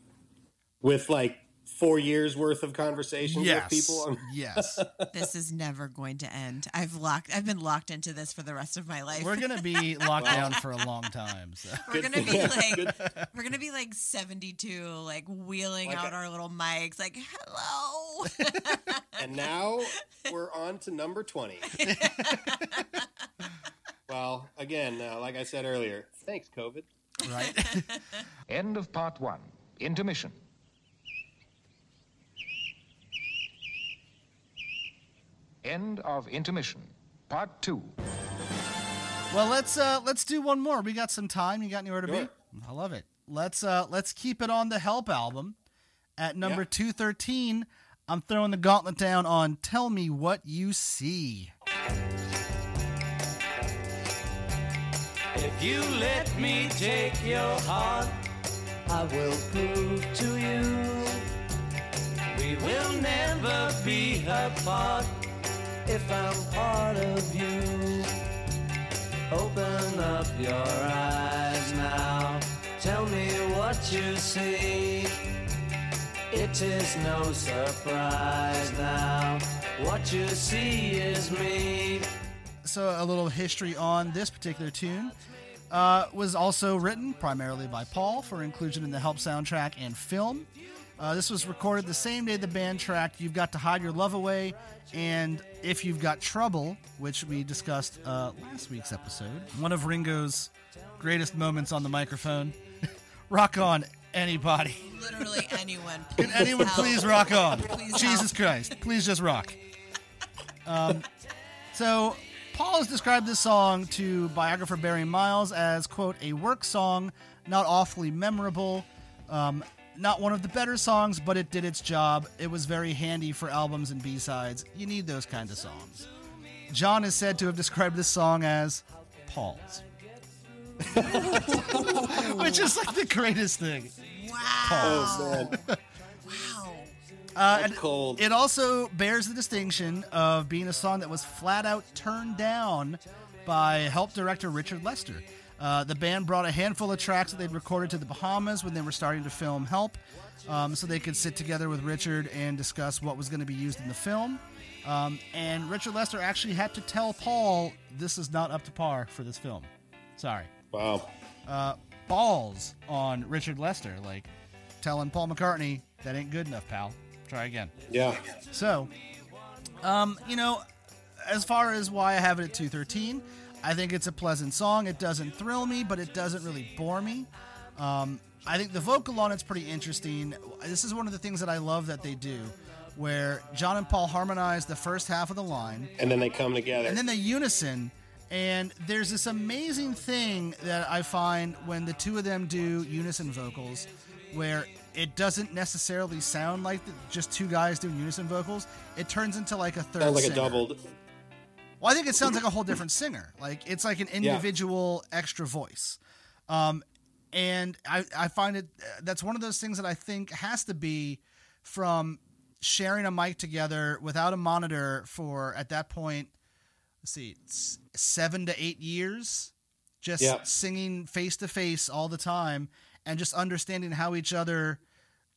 With like four years worth of conversations Yes, with people. yes, This is never going to end. I've locked. I've been locked into this for the rest of my life. we're gonna be locked down for a long time. So. We're Good gonna be thing. like Good. we're gonna be like seventy two, like wheeling Like out a- our little mics, like hello. And now we're on to number 20. well, again, uh, like I said earlier, thanks, COVID. right? End of part one. Intermission. End of intermission. Part two. well, let's uh let's do one more. We got some time. You got anywhere to Sure. be? I love it. Let's uh let's keep it on the Help album at number Yeah. two thirteen. I'm throwing the gauntlet down on "Tell Me What You See." If you let me take your heart, I will prove to you we will never be apart if I'm part of you. Open up your eyes now, tell me what you see. It is no surprise now, what you see is me. so a little history on this particular tune uh, was also written primarily by Paul for inclusion in the Help soundtrack and film. Uh, this was recorded the same day the band tracked "You've Got to Hide Your Love Away" and "If You've Got Trouble," which we discussed uh, last week's episode. One of Ringo's greatest moments on the microphone. rock on, anybody! Literally anyone. Can anyone help. please rock on? Please Jesus help. Christ, please just rock. Um, so Paul has described this song to biographer Barry Miles as quote a work song, not awfully memorable, um, not one of the better songs, but it did its job. It was very handy for albums and B sides. You need those kinds of songs. John is said to have described this song as Paul's. Which is like the greatest thing. Wow. Oh, man. Wow. Uh, and cold. It also bears the distinction of being a song that was flat out turned down by help director Richard Lester. Uh, the band brought a handful of tracks that they'd recorded to the Bahamas when they were starting to film Help, um, so they could sit together with Richard and discuss what was going to be used in the film. Um, and Richard Lester actually had to tell Paul, "This is not up to par for this film." Sorry Wow. balls on Richard Lester, like telling Paul McCartney that ain't good enough, pal. Try again. Yeah. So, um, you know, as far as why I have it at 213, I think it's a pleasant song. It doesn't thrill me, but it doesn't really bore me. Um, I think the vocal on it's pretty interesting. This is one of the things that I love that they do, where John and Paul harmonize the first half of the line, And then they come together. and then they unison. And there's this amazing thing that I find when the two of them do unison vocals, where it doesn't necessarily sound like the, just two guys doing unison vocals. It turns into like a third. Sounds like a doubled. Well, I think it sounds like a whole different singer. Like it's like an individual extra voice. Um, and I, I find it that's one of those things that I think has to be from sharing a mic together without a monitor for at that point, let's see, seven to eight years, just Yeah. singing face to face all the time, and just understanding how each other,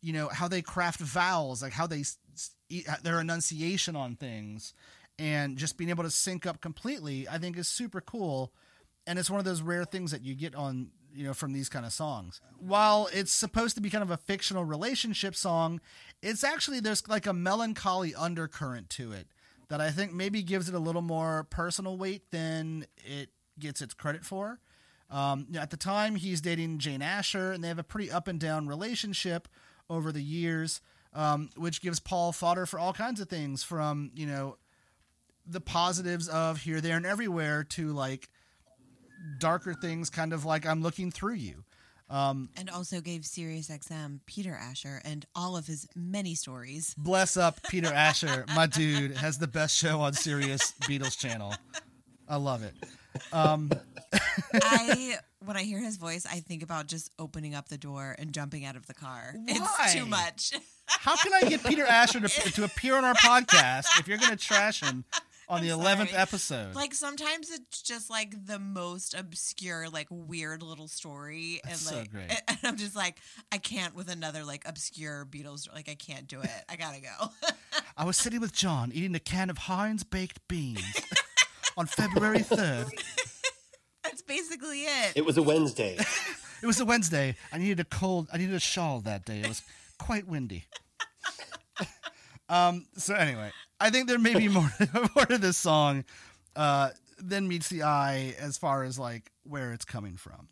you know, how they craft vowels, like how they their enunciation on things, and just being able to sync up completely, I think is super cool. And it's one of those rare things that you get on, you know, from these kind of songs. While it's supposed to be kind of a fictional relationship song, it's actually there's like a melancholy undercurrent to it that I think maybe gives it a little more personal weight than it gets its credit for. Um, at the time, he's dating Jane Asher, and they have a pretty up and down relationship over the years, um, which gives Paul fodder for all kinds of things from, you know, the positives of here, there, and everywhere to like darker things, kind of like I'm looking through you. Um, and also gave SiriusXM Peter Asher and all of his many stories. Bless up Peter Asher, my dude, has the best show on Sirius Beatles channel. I love it. Um, I when I hear his voice, I think about just opening up the door and jumping out of the car. Why? It's too much. How can I get Peter Asher to, to appear on our podcast if you're going to trash him on the I'm 11th episode? Like sometimes it's just like the most obscure, like weird little story, and That's so like, great. and I'm just like, I can't with another like obscure Beatles. Like I can't do it. I gotta go. I was sitting with John eating a can of Heinz baked beans on February 3rd. That's basically it. It was a Wednesday. It was a Wednesday. I needed a cold, I needed a shawl that day. It was quite windy. um, so anyway, I think there may be more, more to this song uh, than meets the eye as far as like where it's coming from.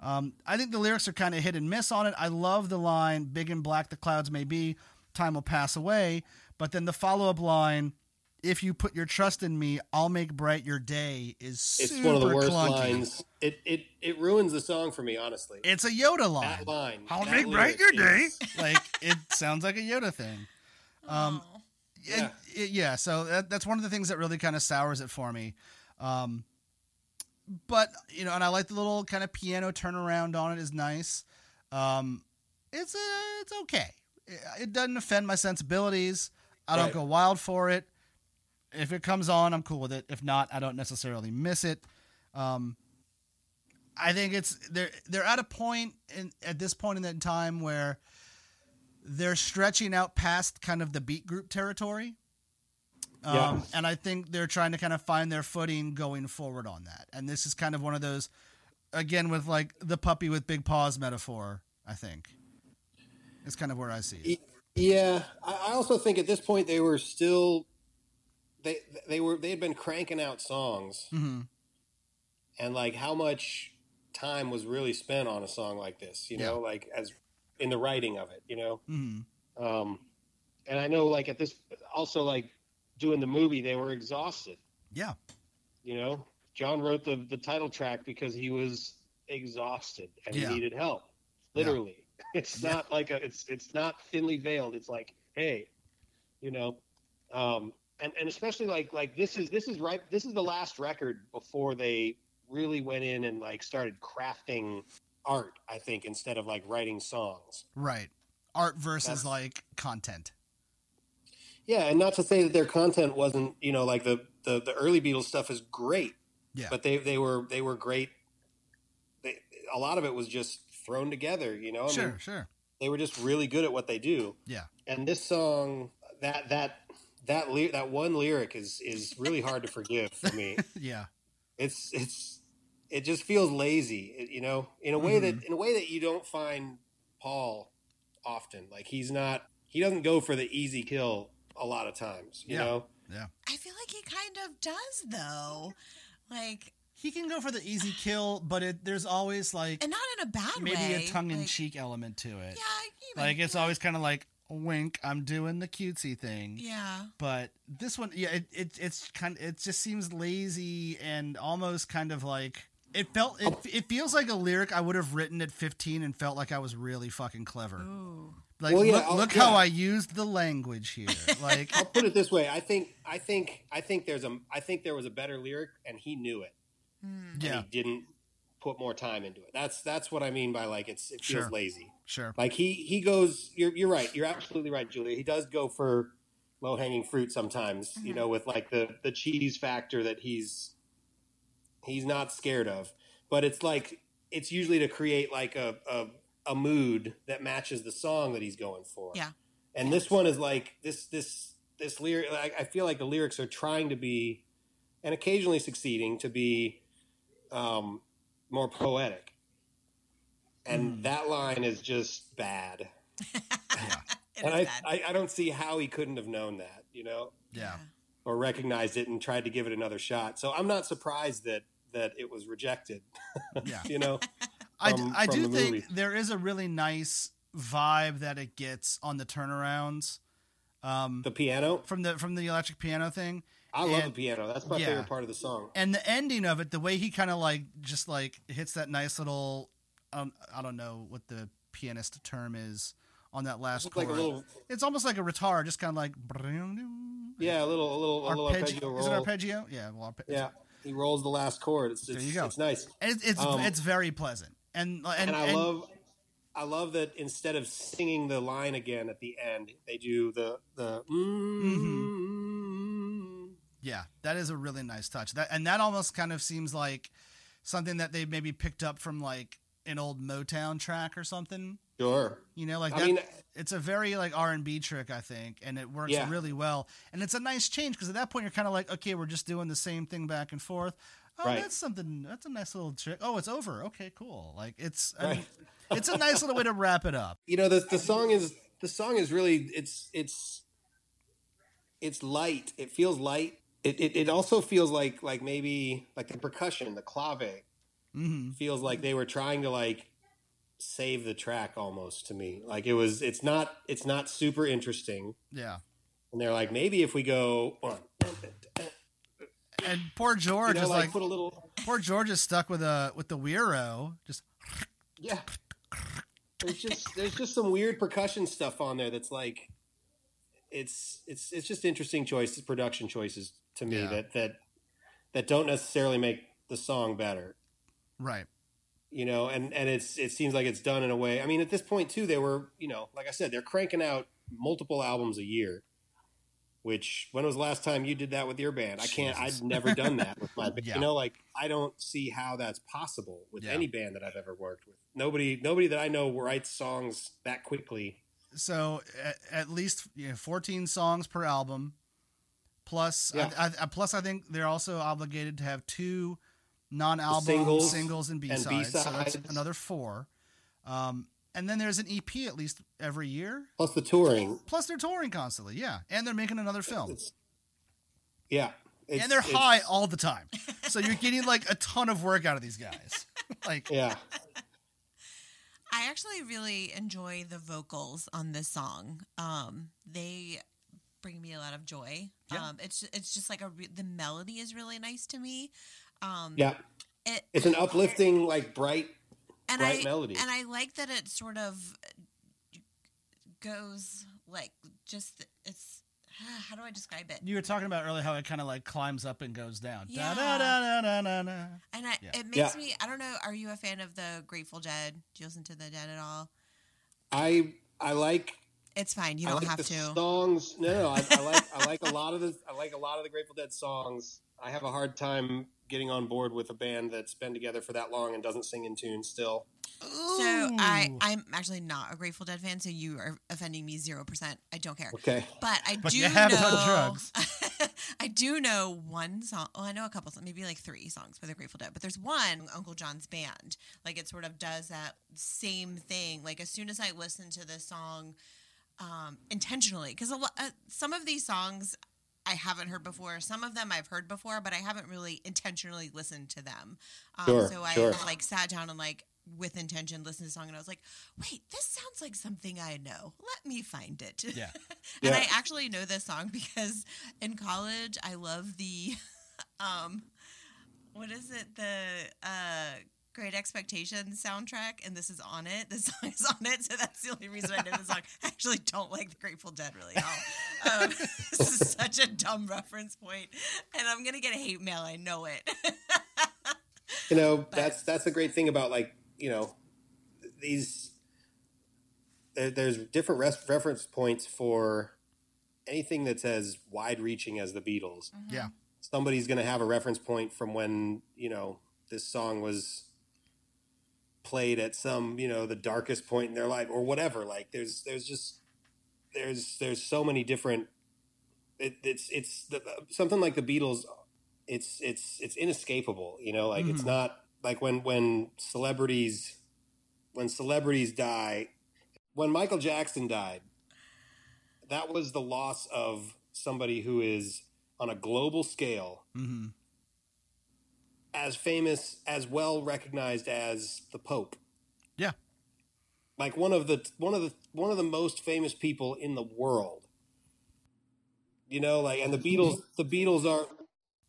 Um, I think the lyrics are kind of hit and miss on it. I love the line, big and black the clouds may be, time will pass away. But then the follow up line, if you put your trust in me, I'll make bright your day, is It's super one of the worst clunky. lines. It, it it ruins the song for me, honestly. It's a Yoda line. that line. I'll that make bright your day. is- Like it sounds like a Yoda thing. Um, Yeah. Yeah. yeah. So that, that's one of the things that really kind of sours it for me. Um, but you know, and I like the little kind of piano turnaround on it is nice. Um, it's a, it's okay. It, it doesn't offend my sensibilities. I don't Right. go wild for it. If it comes on, I'm cool with it. If not, I don't necessarily miss it. Um, I think it's they're they're at a point in at this point in that time where they're stretching out past kind of the beat group territory. Um, Yeah. And I think they're trying to kind of find their footing going forward on that. And this is kind of one of those, again, with like the puppy with big paws metaphor, I think. It's kind of where I see it. Yeah, I I also think at this point they were still they they were they had been cranking out songs, hmm and like how much time was really spent on a song like this, you know, like as in the writing of it, you know. hmm Um, and I know, like at this, also like doing the movie, they were exhausted. Yeah. You know, John wrote the the title track because he was exhausted and Yeah. he needed help. Literally, it's Yeah. not like a it's it's not thinly veiled. It's like, hey, you know, um, and and especially like like this is this is right. This is the last record before they really went in and like started crafting Art, I think, instead of like writing songs. Right. Art versus That's- like content. Yeah, and not to say that their content wasn't, you know, like the the, the early Beatles stuff is great, Yeah. but they they were they were great. They, a lot of it was just thrown together, you know. I sure, mean, sure. they were just really good at what they do. Yeah. And this song, that that that ly- that one lyric is is really hard to forgive for me. Yeah. It's it's it just feels lazy, you know, in a way that mm-hmm. in a way that you don't find Paul often. Like he's not he doesn't go for the easy kill a lot of times, you Yeah. know. Yeah. I feel like he kind of does though. Like he can go for the easy kill, but it, there's always like and not in a bad maybe way. a tongue in like- cheek element to it. Yeah, like it's always kind of like wink, I'm doing the cutesy thing. Yeah. But this one, yeah, it, it it's kind it just seems lazy and almost kind of like it felt it, it feels like a lyric I would have written at 15 and felt like I was really fucking clever. Ooh. Like Well, yeah, look, I'll- look how. I used the language here. Like I'll put it this way. I think I think I think there's a I think there was a better lyric and he knew it. Hmm. And yeah, he didn't put more time into it. That's that's what I mean by like it's it feels Sure. lazy. sure. Like he he goes you're you're right. You're absolutely right, Julia. He does go for low hanging fruit sometimes, you mm-hmm. know, with like the the cheese factor that he's he's not scared of. But it's like it's usually to create like a a, a mood that matches the song that he's going for. Yeah. And this one is like this this this lyric. I, I feel like the lyrics are trying to be, and occasionally succeeding to be, um, more poetic. And that line is just bad. It and I, bad. I I don't see how he couldn't have known that, you know, Yeah. or recognized it and tried to give it another shot. So I'm not surprised that that it was rejected. Yeah. you know. From- I do the think movie. there is a really nice vibe that it gets on the turnarounds um, The piano. from the from the electric piano thing. I love And- the piano. That's my yeah. favorite part of the song. and the ending of it, the way he kind of like just like hits that nice little, um, I don't know what the pianist term is on that last It's like little, It's almost like a guitar, just kind of like yeah, a little, a little, a little arpeggi- arpeggio roll. Is it arpeggio? Yeah, well, arpe- Yeah, he rolls the last chord. It's, it's There you go. It's nice. It's it's, Um, it's very pleasant, and and, And, I and- love, I love that instead of singing the line again at the end, they do the the. mm Yeah, that is a really nice touch. That and that almost kind of seems like something that they maybe picked up from like an old Motown track or something. Sure. You know, like I that. mean- it's a very like R and B trick, I think, and it works Yeah. really well. And it's a nice change because at that point you're kind of like, okay, we're just doing the same thing back and forth. Oh, Right. that's something. That's a nice little trick. Oh, it's over. Okay, cool. Like it's I mean, it's a nice little way to wrap it up. You know the the song is the song is really it's it's it's light. It feels light. It, it, it also feels like like maybe like the percussion, the clave hmm feels like they were trying to like save the track almost to me. Like it was it's not it's not super interesting. Yeah. And they're like, maybe if we go And poor you George know, is like, like, little, poor George is stuck with a with the güiro. Just yeah. There's just there's just some weird percussion stuff on there that's like, it's it's it's just interesting choices, production choices to me Yeah. that that that don't necessarily make the song better. right. You know and and it's it seems like it's done in a way i mean at this point too they were you know like i said they're cranking out multiple albums a year which when was the last time you did that with your band i can't Jesus. i've never done that with my band Yeah. you know like i don't see how that's possible with Yeah. any band that i've ever worked with nobody nobody that i know writes songs that quickly So at, at least you know, 14 songs per album. Plus, Yeah. I, I, plus I think they're also obligated to have two non-album Singles singles, and and B-sides. So that's another four. Um, and then there's an EP at least every year. plus the touring Plus they're touring constantly, yeah, and they're making another film. it's yeah it's, and they're it's- high all the time, so you're getting like a ton of work out of these guys. like, yeah I actually really enjoy the vocals on this song. Um, they bring me a lot of joy. Yeah. Um, it's it's just like a re- the melody is really nice to me. Um, yeah it, it's an uplifting like bright and bright I melody. and I like that it sort of goes like just it's how do I describe it? you were talking about earlier how it kind of like climbs up and goes down. Yeah. Da, da, da, da, da, da. And I, Yeah. it makes Yeah. me I don't know. Are you a fan of the Grateful Dead? Do you listen to the Dead at all? i i like It's fine. You I don't like have the to. songs. No, no, I, I like I like a lot of the I like a lot of the Grateful Dead songs. I have a hard time getting on board with a band that's been together for that long and doesn't sing in tune still. So I, I'm actually not a Grateful Dead fan, so you are offending me zero percent. I don't care. Okay. But I But do you have know done drugs. I do know one song. Oh, I know a couple, maybe like three songs by the Grateful Dead. But there's one Uncle John's band. Like it sort of does that same thing. Like as soon as I listen to this song um, intentionally, because a lot, uh, some of these songs I haven't heard before. Some of them I've heard before, but I haven't really intentionally listened to them. Um, Sure, so I sure. like sat down and like with intention listened to the song, and I was like, "Wait, this sounds like something I know. Let me find it." Yeah. and Yeah. I actually know this song because in college I love the, um, what is it? The uh, Great Expectations soundtrack, and this is on it. This song is on it, so that's the only reason I know the song. I actually don't like the Grateful Dead really at all. Um, this is such a dumb reference point, and I'm gonna get hate mail. I know it. You know, that's that's the great thing about like you know these. There, there's different res- reference points for anything that's as wide-reaching as the Beatles. Yeah. Somebody's going to have a reference point from when you know this song was played at some you know the darkest point in their life or whatever. Like there's there's just there's there's so many different. It, it's it's the, something like the Beatles it's it's it's inescapable you know like it's Mhm. not like when when celebrities when celebrities die when michael jackson died that was the loss of somebody who is on a global scale hmm as famous as well recognized as the pope Yeah. like one of the one of the one of the most famous people in the world you know like and the beatles the beatles are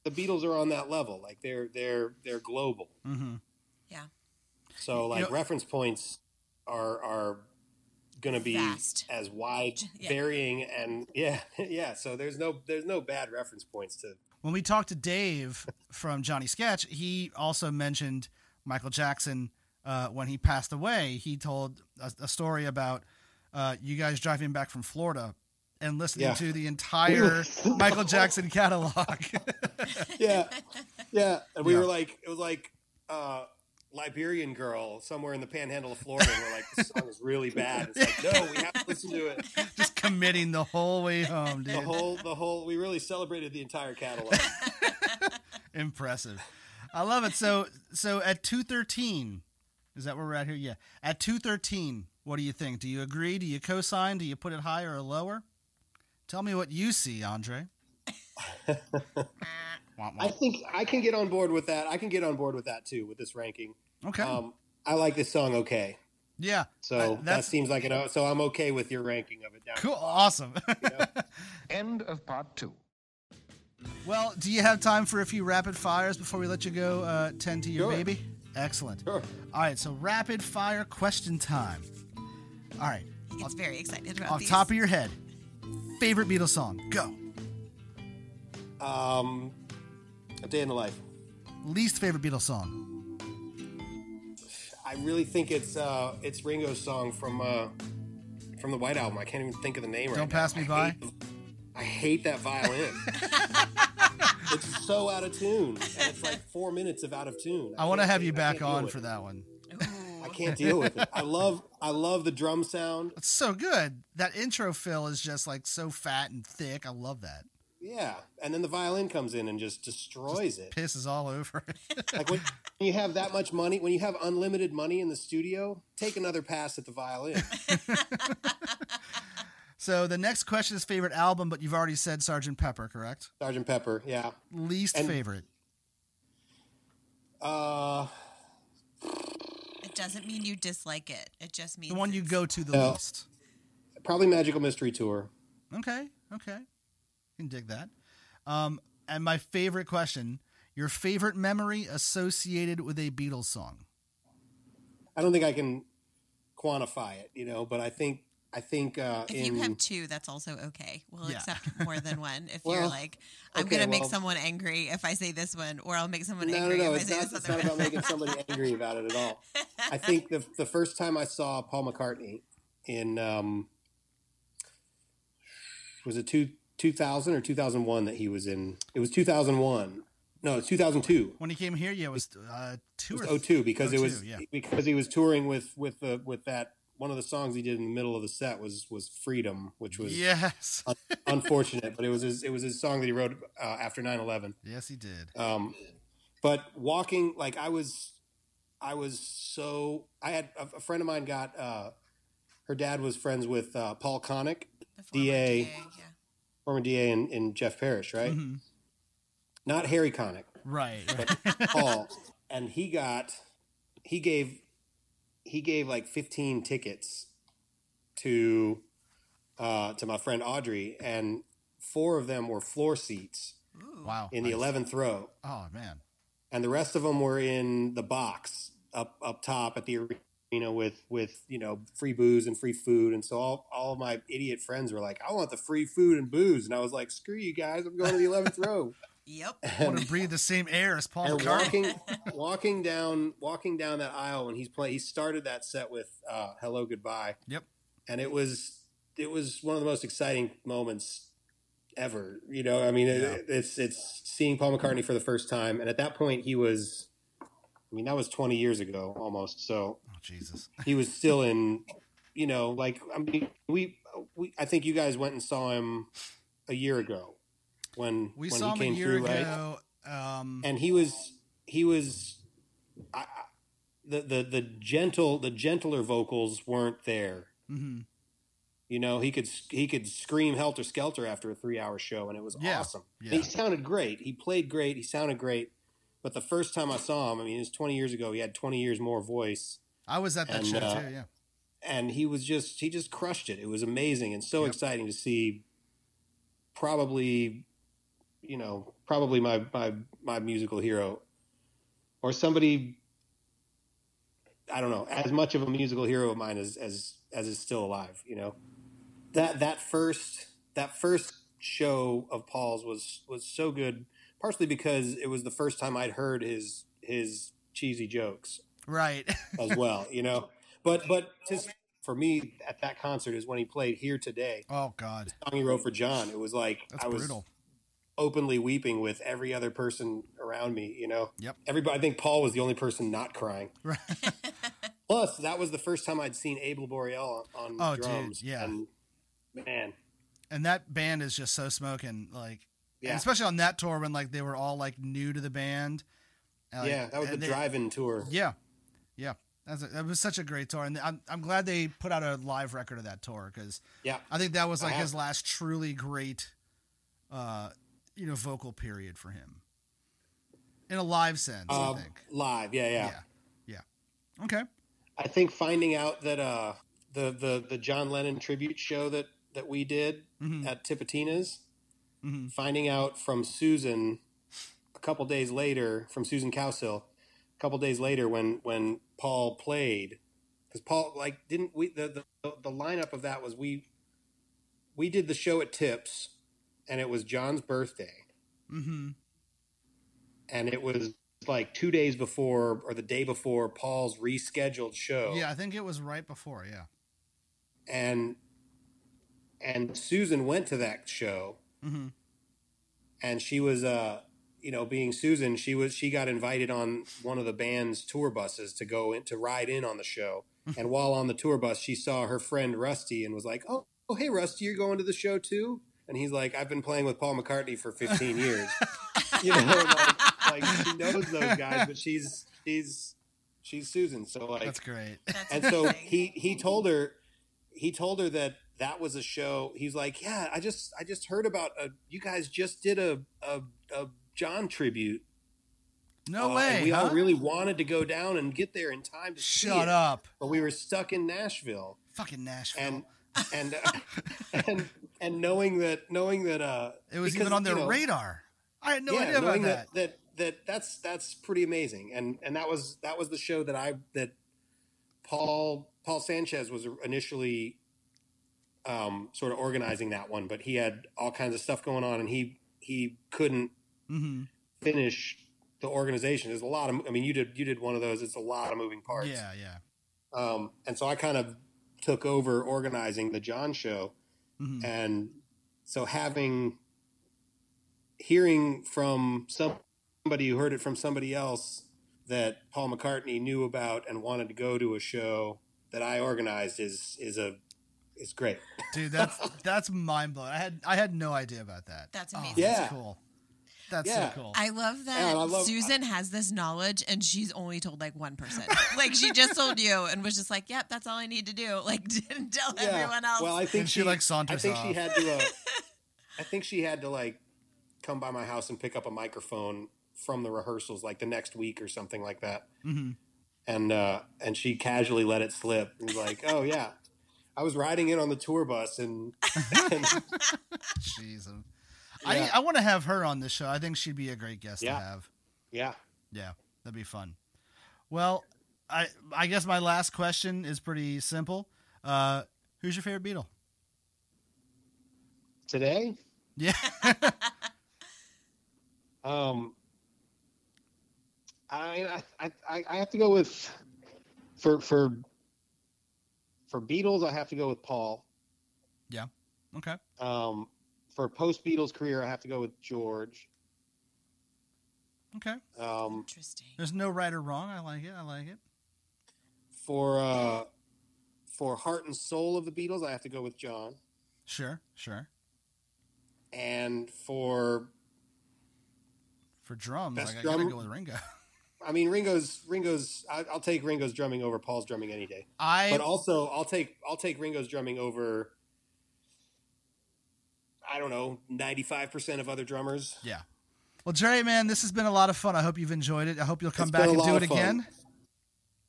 the beatles are on that level like they're they're they're global Mm-hmm. yeah, so like know- reference points are are going to be Vast. as wide Yeah. varying and yeah yeah so there's no there's no bad reference points to When we talked to Dave from Johnny Sketch, he also mentioned Michael Jackson uh, when he passed away. He told a, a story about uh, you guys driving back from Florida and listening Yeah. to the entire Michael Jackson catalog. yeah yeah and we Yeah. were like it was like uh liberian girl somewhere in the panhandle of florida and we're like this song is really bad it's like no we have to listen to it Just committing the whole way home, the whole the whole we really celebrated the entire catalog Impressive. I love it. So so at two thirteen, is that where we're at here? Yeah. At two thirteen, what do you think? Do you agree? Do you co-sign? Do you put it higher or lower? Tell me what you see, Andre. I think i can get on board with that i can get on board with that too with this ranking Okay. um i like this song okay yeah. so Uh, that seems like an so i'm okay with your ranking of it down cool. Awesome. End of part two. well, do you have time for a few rapid fires before we let you go uh, tend to your Sure. baby? Excellent. Sure. All right. So rapid fire question time. All right. he gets very excited about Off these. top of your head, favorite Beatles song? Go. um a day in the life Least favorite Beatles song? I really think it's uh, it's Ringo's song from uh, from the White Album. I can't even think of the name right Don't now. Pass Me I By? hate- I hate that violin. it's so out of tune, and it's like four minutes of out of tune. I want to have you I back on for it. that one. I can't deal with it. I love I love the drum sound. It's so good. That intro fill is just like so fat and thick. I love that. Yeah, and then the violin comes in and just destroys it. Pisses all over it. Like when you have that much money, when you have unlimited money in the studio, take another pass at the violin. so the next question is favorite album, but you've already said Sergeant Pepper, correct? Sergeant Pepper, yeah. Least And- favorite. Uh, It doesn't mean you dislike it. It just means The one you go to the No. least. probably Magical Mystery Tour. Okay, okay. Can dig that. Um, and my favorite question, your favorite memory associated with a Beatles song. I don't think I can quantify it, you know, but I think I think uh, If in you have two, that's also okay. We'll Yeah. accept more than one. If you're like, I'm okay, gonna make well- someone angry if I say this one, or I'll make someone no, no, angry no, if it's I say not. this It's other not about making somebody angry about it at all. I think the the first time I saw Paul McCartney in um, was it two two thousand or two thousand one that he was in? It was two thousand one. No, it's two thousand two. When he came here, yeah, it was uh, two It or was 02 because it was yeah. because he was touring with with the with that one of the songs he did in the middle of the set was was Freedom, which was Yes. un- unfortunate, but it was his, it was his song that he wrote uh, after 9/11. yes, he did. Um, but walking like I was, I was so I had a, a friend of mine got uh, her dad was friends with uh, Paul Connick, The former DA. yeah. Former DA in, in Jeff Parish, right? Mhm. Not Harry Connick, Right. Paul, and he got he gave he gave like 15 tickets to uh, to my friend Audrey, and four of them were floor seats wow. in the Nice. 11th row, Oh man. and the rest of them were in the box up up top at the arena with with you know free booze and free food, and so all all of my idiot friends were like, "I want the free food and booze," and I was like, "Screw you guys, I'm going to the 11th row." Yep. I want to breathe the same air as Paul and McCartney. walking walking down walking down that aisle when he's playing. he started that set with uh, hello goodbye Yep. and it was it was one of the most exciting moments ever you know i mean it, it's it's seeing paul mccartney for the first time and at that point he was i mean that was 20 years ago almost so Oh Jesus. he was still in you know like i mean we we i think you guys went and saw him a year ago when We when saw he him a came year through right? ago. Um, and he was he was I, the the the gentle the gentler vocals weren't there. Mhm. you know he could he could scream helter skelter after a three hour show and it was Yeah, awesome. And he sounded great. He played great. He sounded great but the first time i saw him i mean it was 20 years ago he had 20 years more voice I was at that And, show uh, too. Yeah. and he was just he just crushed it it was amazing and so Yep. exciting to see probably you know probably my my my musical hero or somebody i don't know as much of a musical hero of mine as as as is still alive you know that that first that first show of paul's was was so good partially because it was the first time i'd heard his his cheesy jokes Right. as well, you know. But but just for me at that concert is when he played "Here Today," oh God. song he wrote for John. It was like That's I was brutal. openly weeping with every other person around me. You know, Yep. everybody. I think Paul was the only person not crying. Right. Plus, that was the first time I'd seen Abe Laboriel on, on Oh, dude, drums. yeah. and man, and that band is just so smoking. Like, yeah, especially on that tour when like they were all like new to the band. And, like, yeah. That was the they- Driving tour. Yeah, yeah. A, that was such a great tour, and I'm I'm glad they put out a live record of that tour because Yeah, I think that was like his last truly great, uh, you know, vocal period for him. In a live sense, I Um, think. live. Yeah, yeah. Yeah. Yeah. Okay. I think finding out that uh, the the the John Lennon tribute show that that we did Mhm. at Tipitina's, Mhm. finding out from Susan a couple days later from Susan Cowsill, a couple days later when when Paul played, because Paul like didn't we the, the the lineup of that was we we did the show at Tips, and it was John's birthday, Mm-hmm. and it was like two days before or the day before Paul's rescheduled show. Yeah, I think it was right before. Yeah. and and Susan went to that show Mm-hmm. and she was uh you know being Susan she was she got invited on one of the band's tour buses to go in to ride in on the show. And while on the tour bus she saw her friend Rusty and was like oh, oh hey Rusty you're going to the show too? And he's like I've been playing with Paul McCartney for 15 years. You know like, like she knows those guys but she's she's she's Susan. So like That's great. That's and so he he told her he told her that that was a show he's like yeah i just i just heard about a, you guys just did a a, a john tribute No Uh, way. we huh? all really wanted to go down and get there in time to see Shut it, up. but we were stuck in nashville Fucking Nashville. and and uh, and and knowing that knowing that uh it was because, even on their you know, radar. I had no yeah, idea about that. that. that that that's that's pretty amazing, and and that was that was the show that I that Paul Paul Sanchez was initially um, sort of organizing that one, but he had all kinds of stuff going on, and he he couldn't Mm-hmm. finish the organization. There's a lot of I mean, you did you did one of those. It's a lot of moving parts. Yeah, yeah. Um, and so I kind of took over organizing the John show. Mhm. And so having, hearing from somebody who heard it from somebody else that Paul McCartney knew about and wanted to go to a show that I organized is, is a, is great. Dude, that's that's mind blowing. I had I had no idea about that. That's Oh, amazing. Yeah. That's cool. That's Yeah. so cool. I love that Yeah, I love- Susan has this knowledge and she's only told like one person. like she just told you and was just like, "Yep, that's all I need to do." Like didn't tell everyone else. Well, I think And she, like, saunters I think she had to, uh, I think she had to like come by my house and pick up a microphone from the rehearsals like the next week or something like that. Mm-hmm. And uh, and she casually let it slip. And was like, "Oh yeah, I was riding in on the tour bus and, and Jeez. Yeah. I I want to have her on the show. I think she'd be a great guest Yeah. to have. Yeah. Yeah, that'd be fun. Well, I I guess my last question is pretty simple. Uh, who's your favorite Beatle? Today, Yeah. um, I, I I I have to go with for for for Beatles. I have to go with Paul. Yeah. Okay. Um, for post Beatles career, I have to go with George. Okay. Um, Interesting. There's no right or wrong. I like it. I like it. for uh, for heart and soul of the Beatles, I have to go with John. Sure. Sure. And for For drums, Best like, I gotta drum- go with Ringo. I mean Ringo's Ringo's I, I'll take Ringo's drumming over Paul's drumming any day. I But also I'll take I'll take Ringo's drumming over I don't know, 95% of other drummers. yeah. Well, Jerry, man, this has been a lot of fun. I hope you've enjoyed it. I hope you'll come It's back and do it fun. again.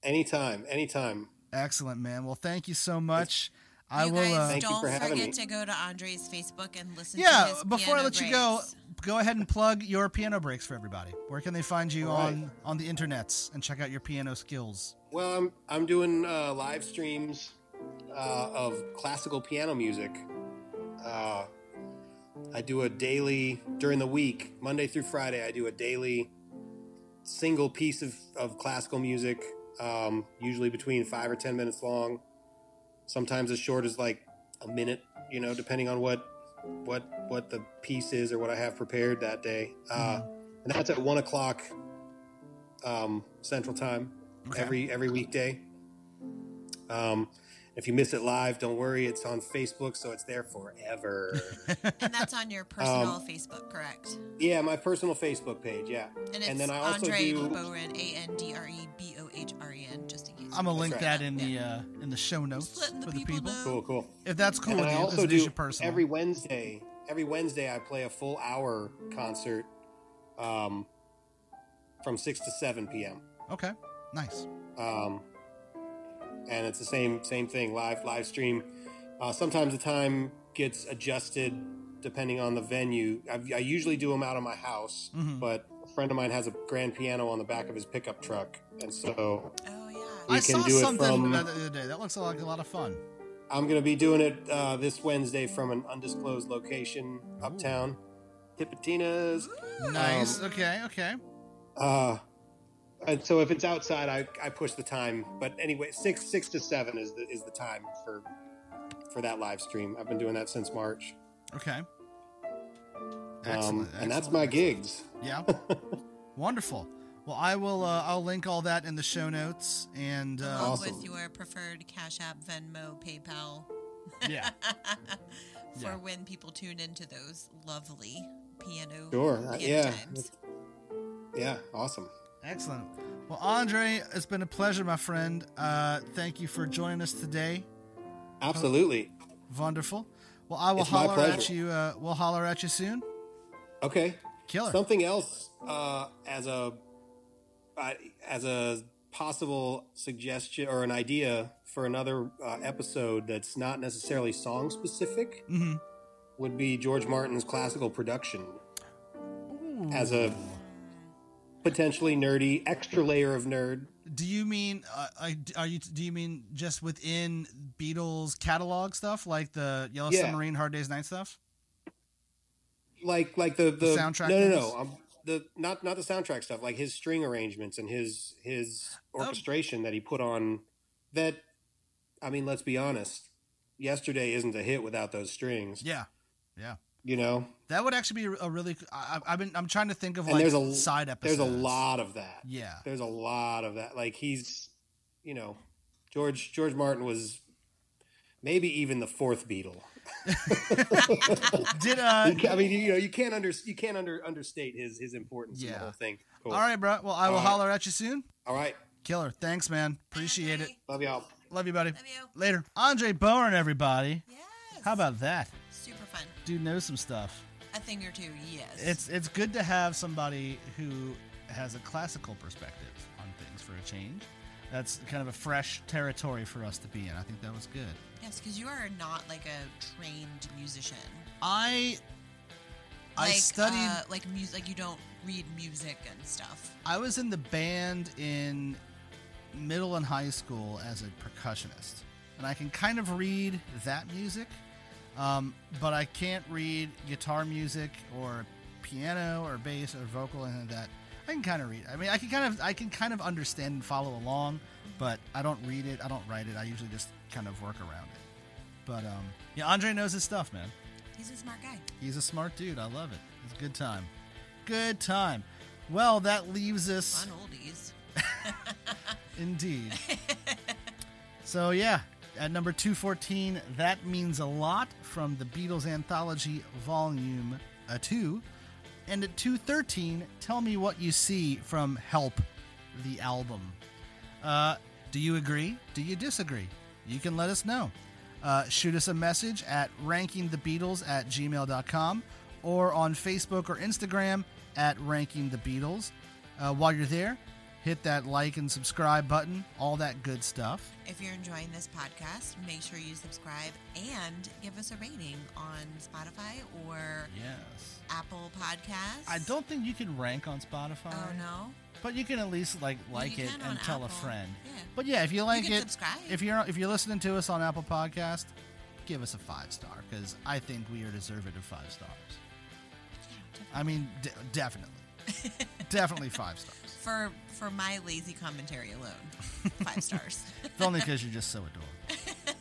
Anytime, anytime. Excellent, man. Well, thank you so much. I you will. guys uh, Thank don't for forget me. to go to Andre's Facebook and listen to yeah. his Before I piano let you go, go ahead and plug your piano breaks for everybody. Where can they find you All right. on on the internets and check out your piano skills? Well, I'm I'm doing uh, live streams uh, of classical piano music. Uh, I do a daily during the week, Monday through Friday. I do a daily single piece of, of classical music, um, usually between five or ten minutes long. Sometimes as short as like a minute, you know, depending on what what what the piece is or what I have prepared that day. Uh, and that's at one o'clock um, Central Time Okay. every every weekday. Um, if you miss it live, don't worry. It's on Facebook, so it's there forever. and that's on your personal Facebook, correct? yeah, my personal Facebook page. Yeah, And it's and then I also Andre do. Bohren, A N D R E B O H R E N, just in case. I'm gonna link right. that in the uh, in the show notes Just letting the for the people people. know. Cool, cool. If that's cool and with I you, also because do personal. every Wednesday. Every Wednesday, I play a full hour concert um, from six to seven p.m. okay, nice. um, and it's the same same thing live live stream. Uh, sometimes the time gets adjusted depending on the venue. I, I usually do them out of my house, Mhm. but a friend of mine has a grand piano on the back of his pickup truck, and so Oh yeah. I saw something from- the other day. That looks like a lot of fun. I'm going to be doing it uh, this Wednesday from an undisclosed location uptown, Tipitina's. Nice. okay. Okay. Uh, and so if it's outside, I, I push the time. But anyway, six six to seven is the is the time for for that live stream. I've been doing that since March, Okay. um, Excellent. and that's my excellent. gigs. Yeah. Wonderful. Well, I will. Uh, I'll link all that in the show notes, and uh, Along Awesome. with your preferred Cash App, Venmo, PayPal. yeah, for Yeah. when people tune into those lovely piano, Sure, uh, piano yeah. times. Yeah, awesome. Excellent. Well, Andre, it's been a pleasure, my friend. Uh, thank you for joining us today. Absolutely. Wonderful. Well, I will It's holler at you. Uh, we'll holler at you soon. Okay. Killer. Something else uh, as a uh, as a possible suggestion or an idea for another uh, episode that's not necessarily song specific hmm would be George Martin's classical production as a potentially nerdy extra layer of nerd. Do you mean uh, I- are you? Do you mean just within Beatles catalog stuff, like the Yellow Yeah. Submarine, Hard Day's Night stuff? like like the the, soundtrack No, no, no. Um, the not not the soundtrack stuff. Like his string arrangements and his his Oh. orchestration that he put on. That I mean, let's be honest. Yesterday isn't a hit without those strings. Yeah, yeah. You know, That would actually be a really. I, I've been. I'm trying to think of and like there's a side episodes. There's a lot of that. Yeah. There's a lot of that. Like he's, you know, George George Martin was maybe even the fourth Beatle. Did uh? I mean, you know, you can't under you can't under understate his his importance in Yeah. the whole thing. Cool. All right, bro. Well, I will All right. holler at you soon. all right. Killer. Thanks, man. Appreciate it. Love y'all. Love you, buddy. Love you. Later. Andre Bohren, everybody. Yes. How about that? Super fun. dude knows some stuff. A thing or two, yes. It's it's good to have somebody who has a classical perspective on things for a change. That's kind of a fresh territory for us to be in. I think that was good. yes, because you are not like a trained musician. I I Like, studied uh, like music. Like you don't read music and stuff. I was in the band in middle and high school as a percussionist, and I can kind of read that music, um, but I can't read guitar music or piano or bass or vocal and like that. I can kind of read. I mean, I can kind of I can kind of understand and follow along, but I don't read it. I don't write it. I usually just kind of work around it. But um, yeah, Andre knows his stuff, man. He's a smart guy. He's a smart dude. I love it. It's a good time. Good time. Well, that leaves us. Oldies. Indeed. so yeah, at number 214, that means a lot from the Beatles anthology volume uh, 2. And at 213, tell me what you see from Help the album. Uh, do you agree? Do you disagree? You can let us know. Uh, shoot us a message at rankingthebeatles at gmail.com or on Facebook or Instagram at Ranking the Beatles. Uh, while you're there, hit that like and subscribe button, all that good stuff. If you're enjoying this podcast, make sure you subscribe and give us a rating on Spotify or Yes. Apple Podcasts. I don't think you can rank on Spotify. Oh no. But you can at least like like it and tell a friend. Yeah. But yeah, if you like can it, subscribe. if you're if you're listening to us on Apple Podcast, give us a five star because I think we are deserving of five stars. I mean, de- definitely, definitely five stars. For for my lazy commentary alone, five stars. If only because you're just so adorable.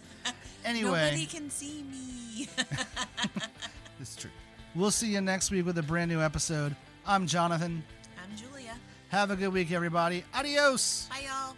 Anyway, Nobody can see me. it's true. We'll see you next week with a brand new episode. I'm Jonathan. I'm Julia. Have a good week, everybody. Adios. Bye, y'all.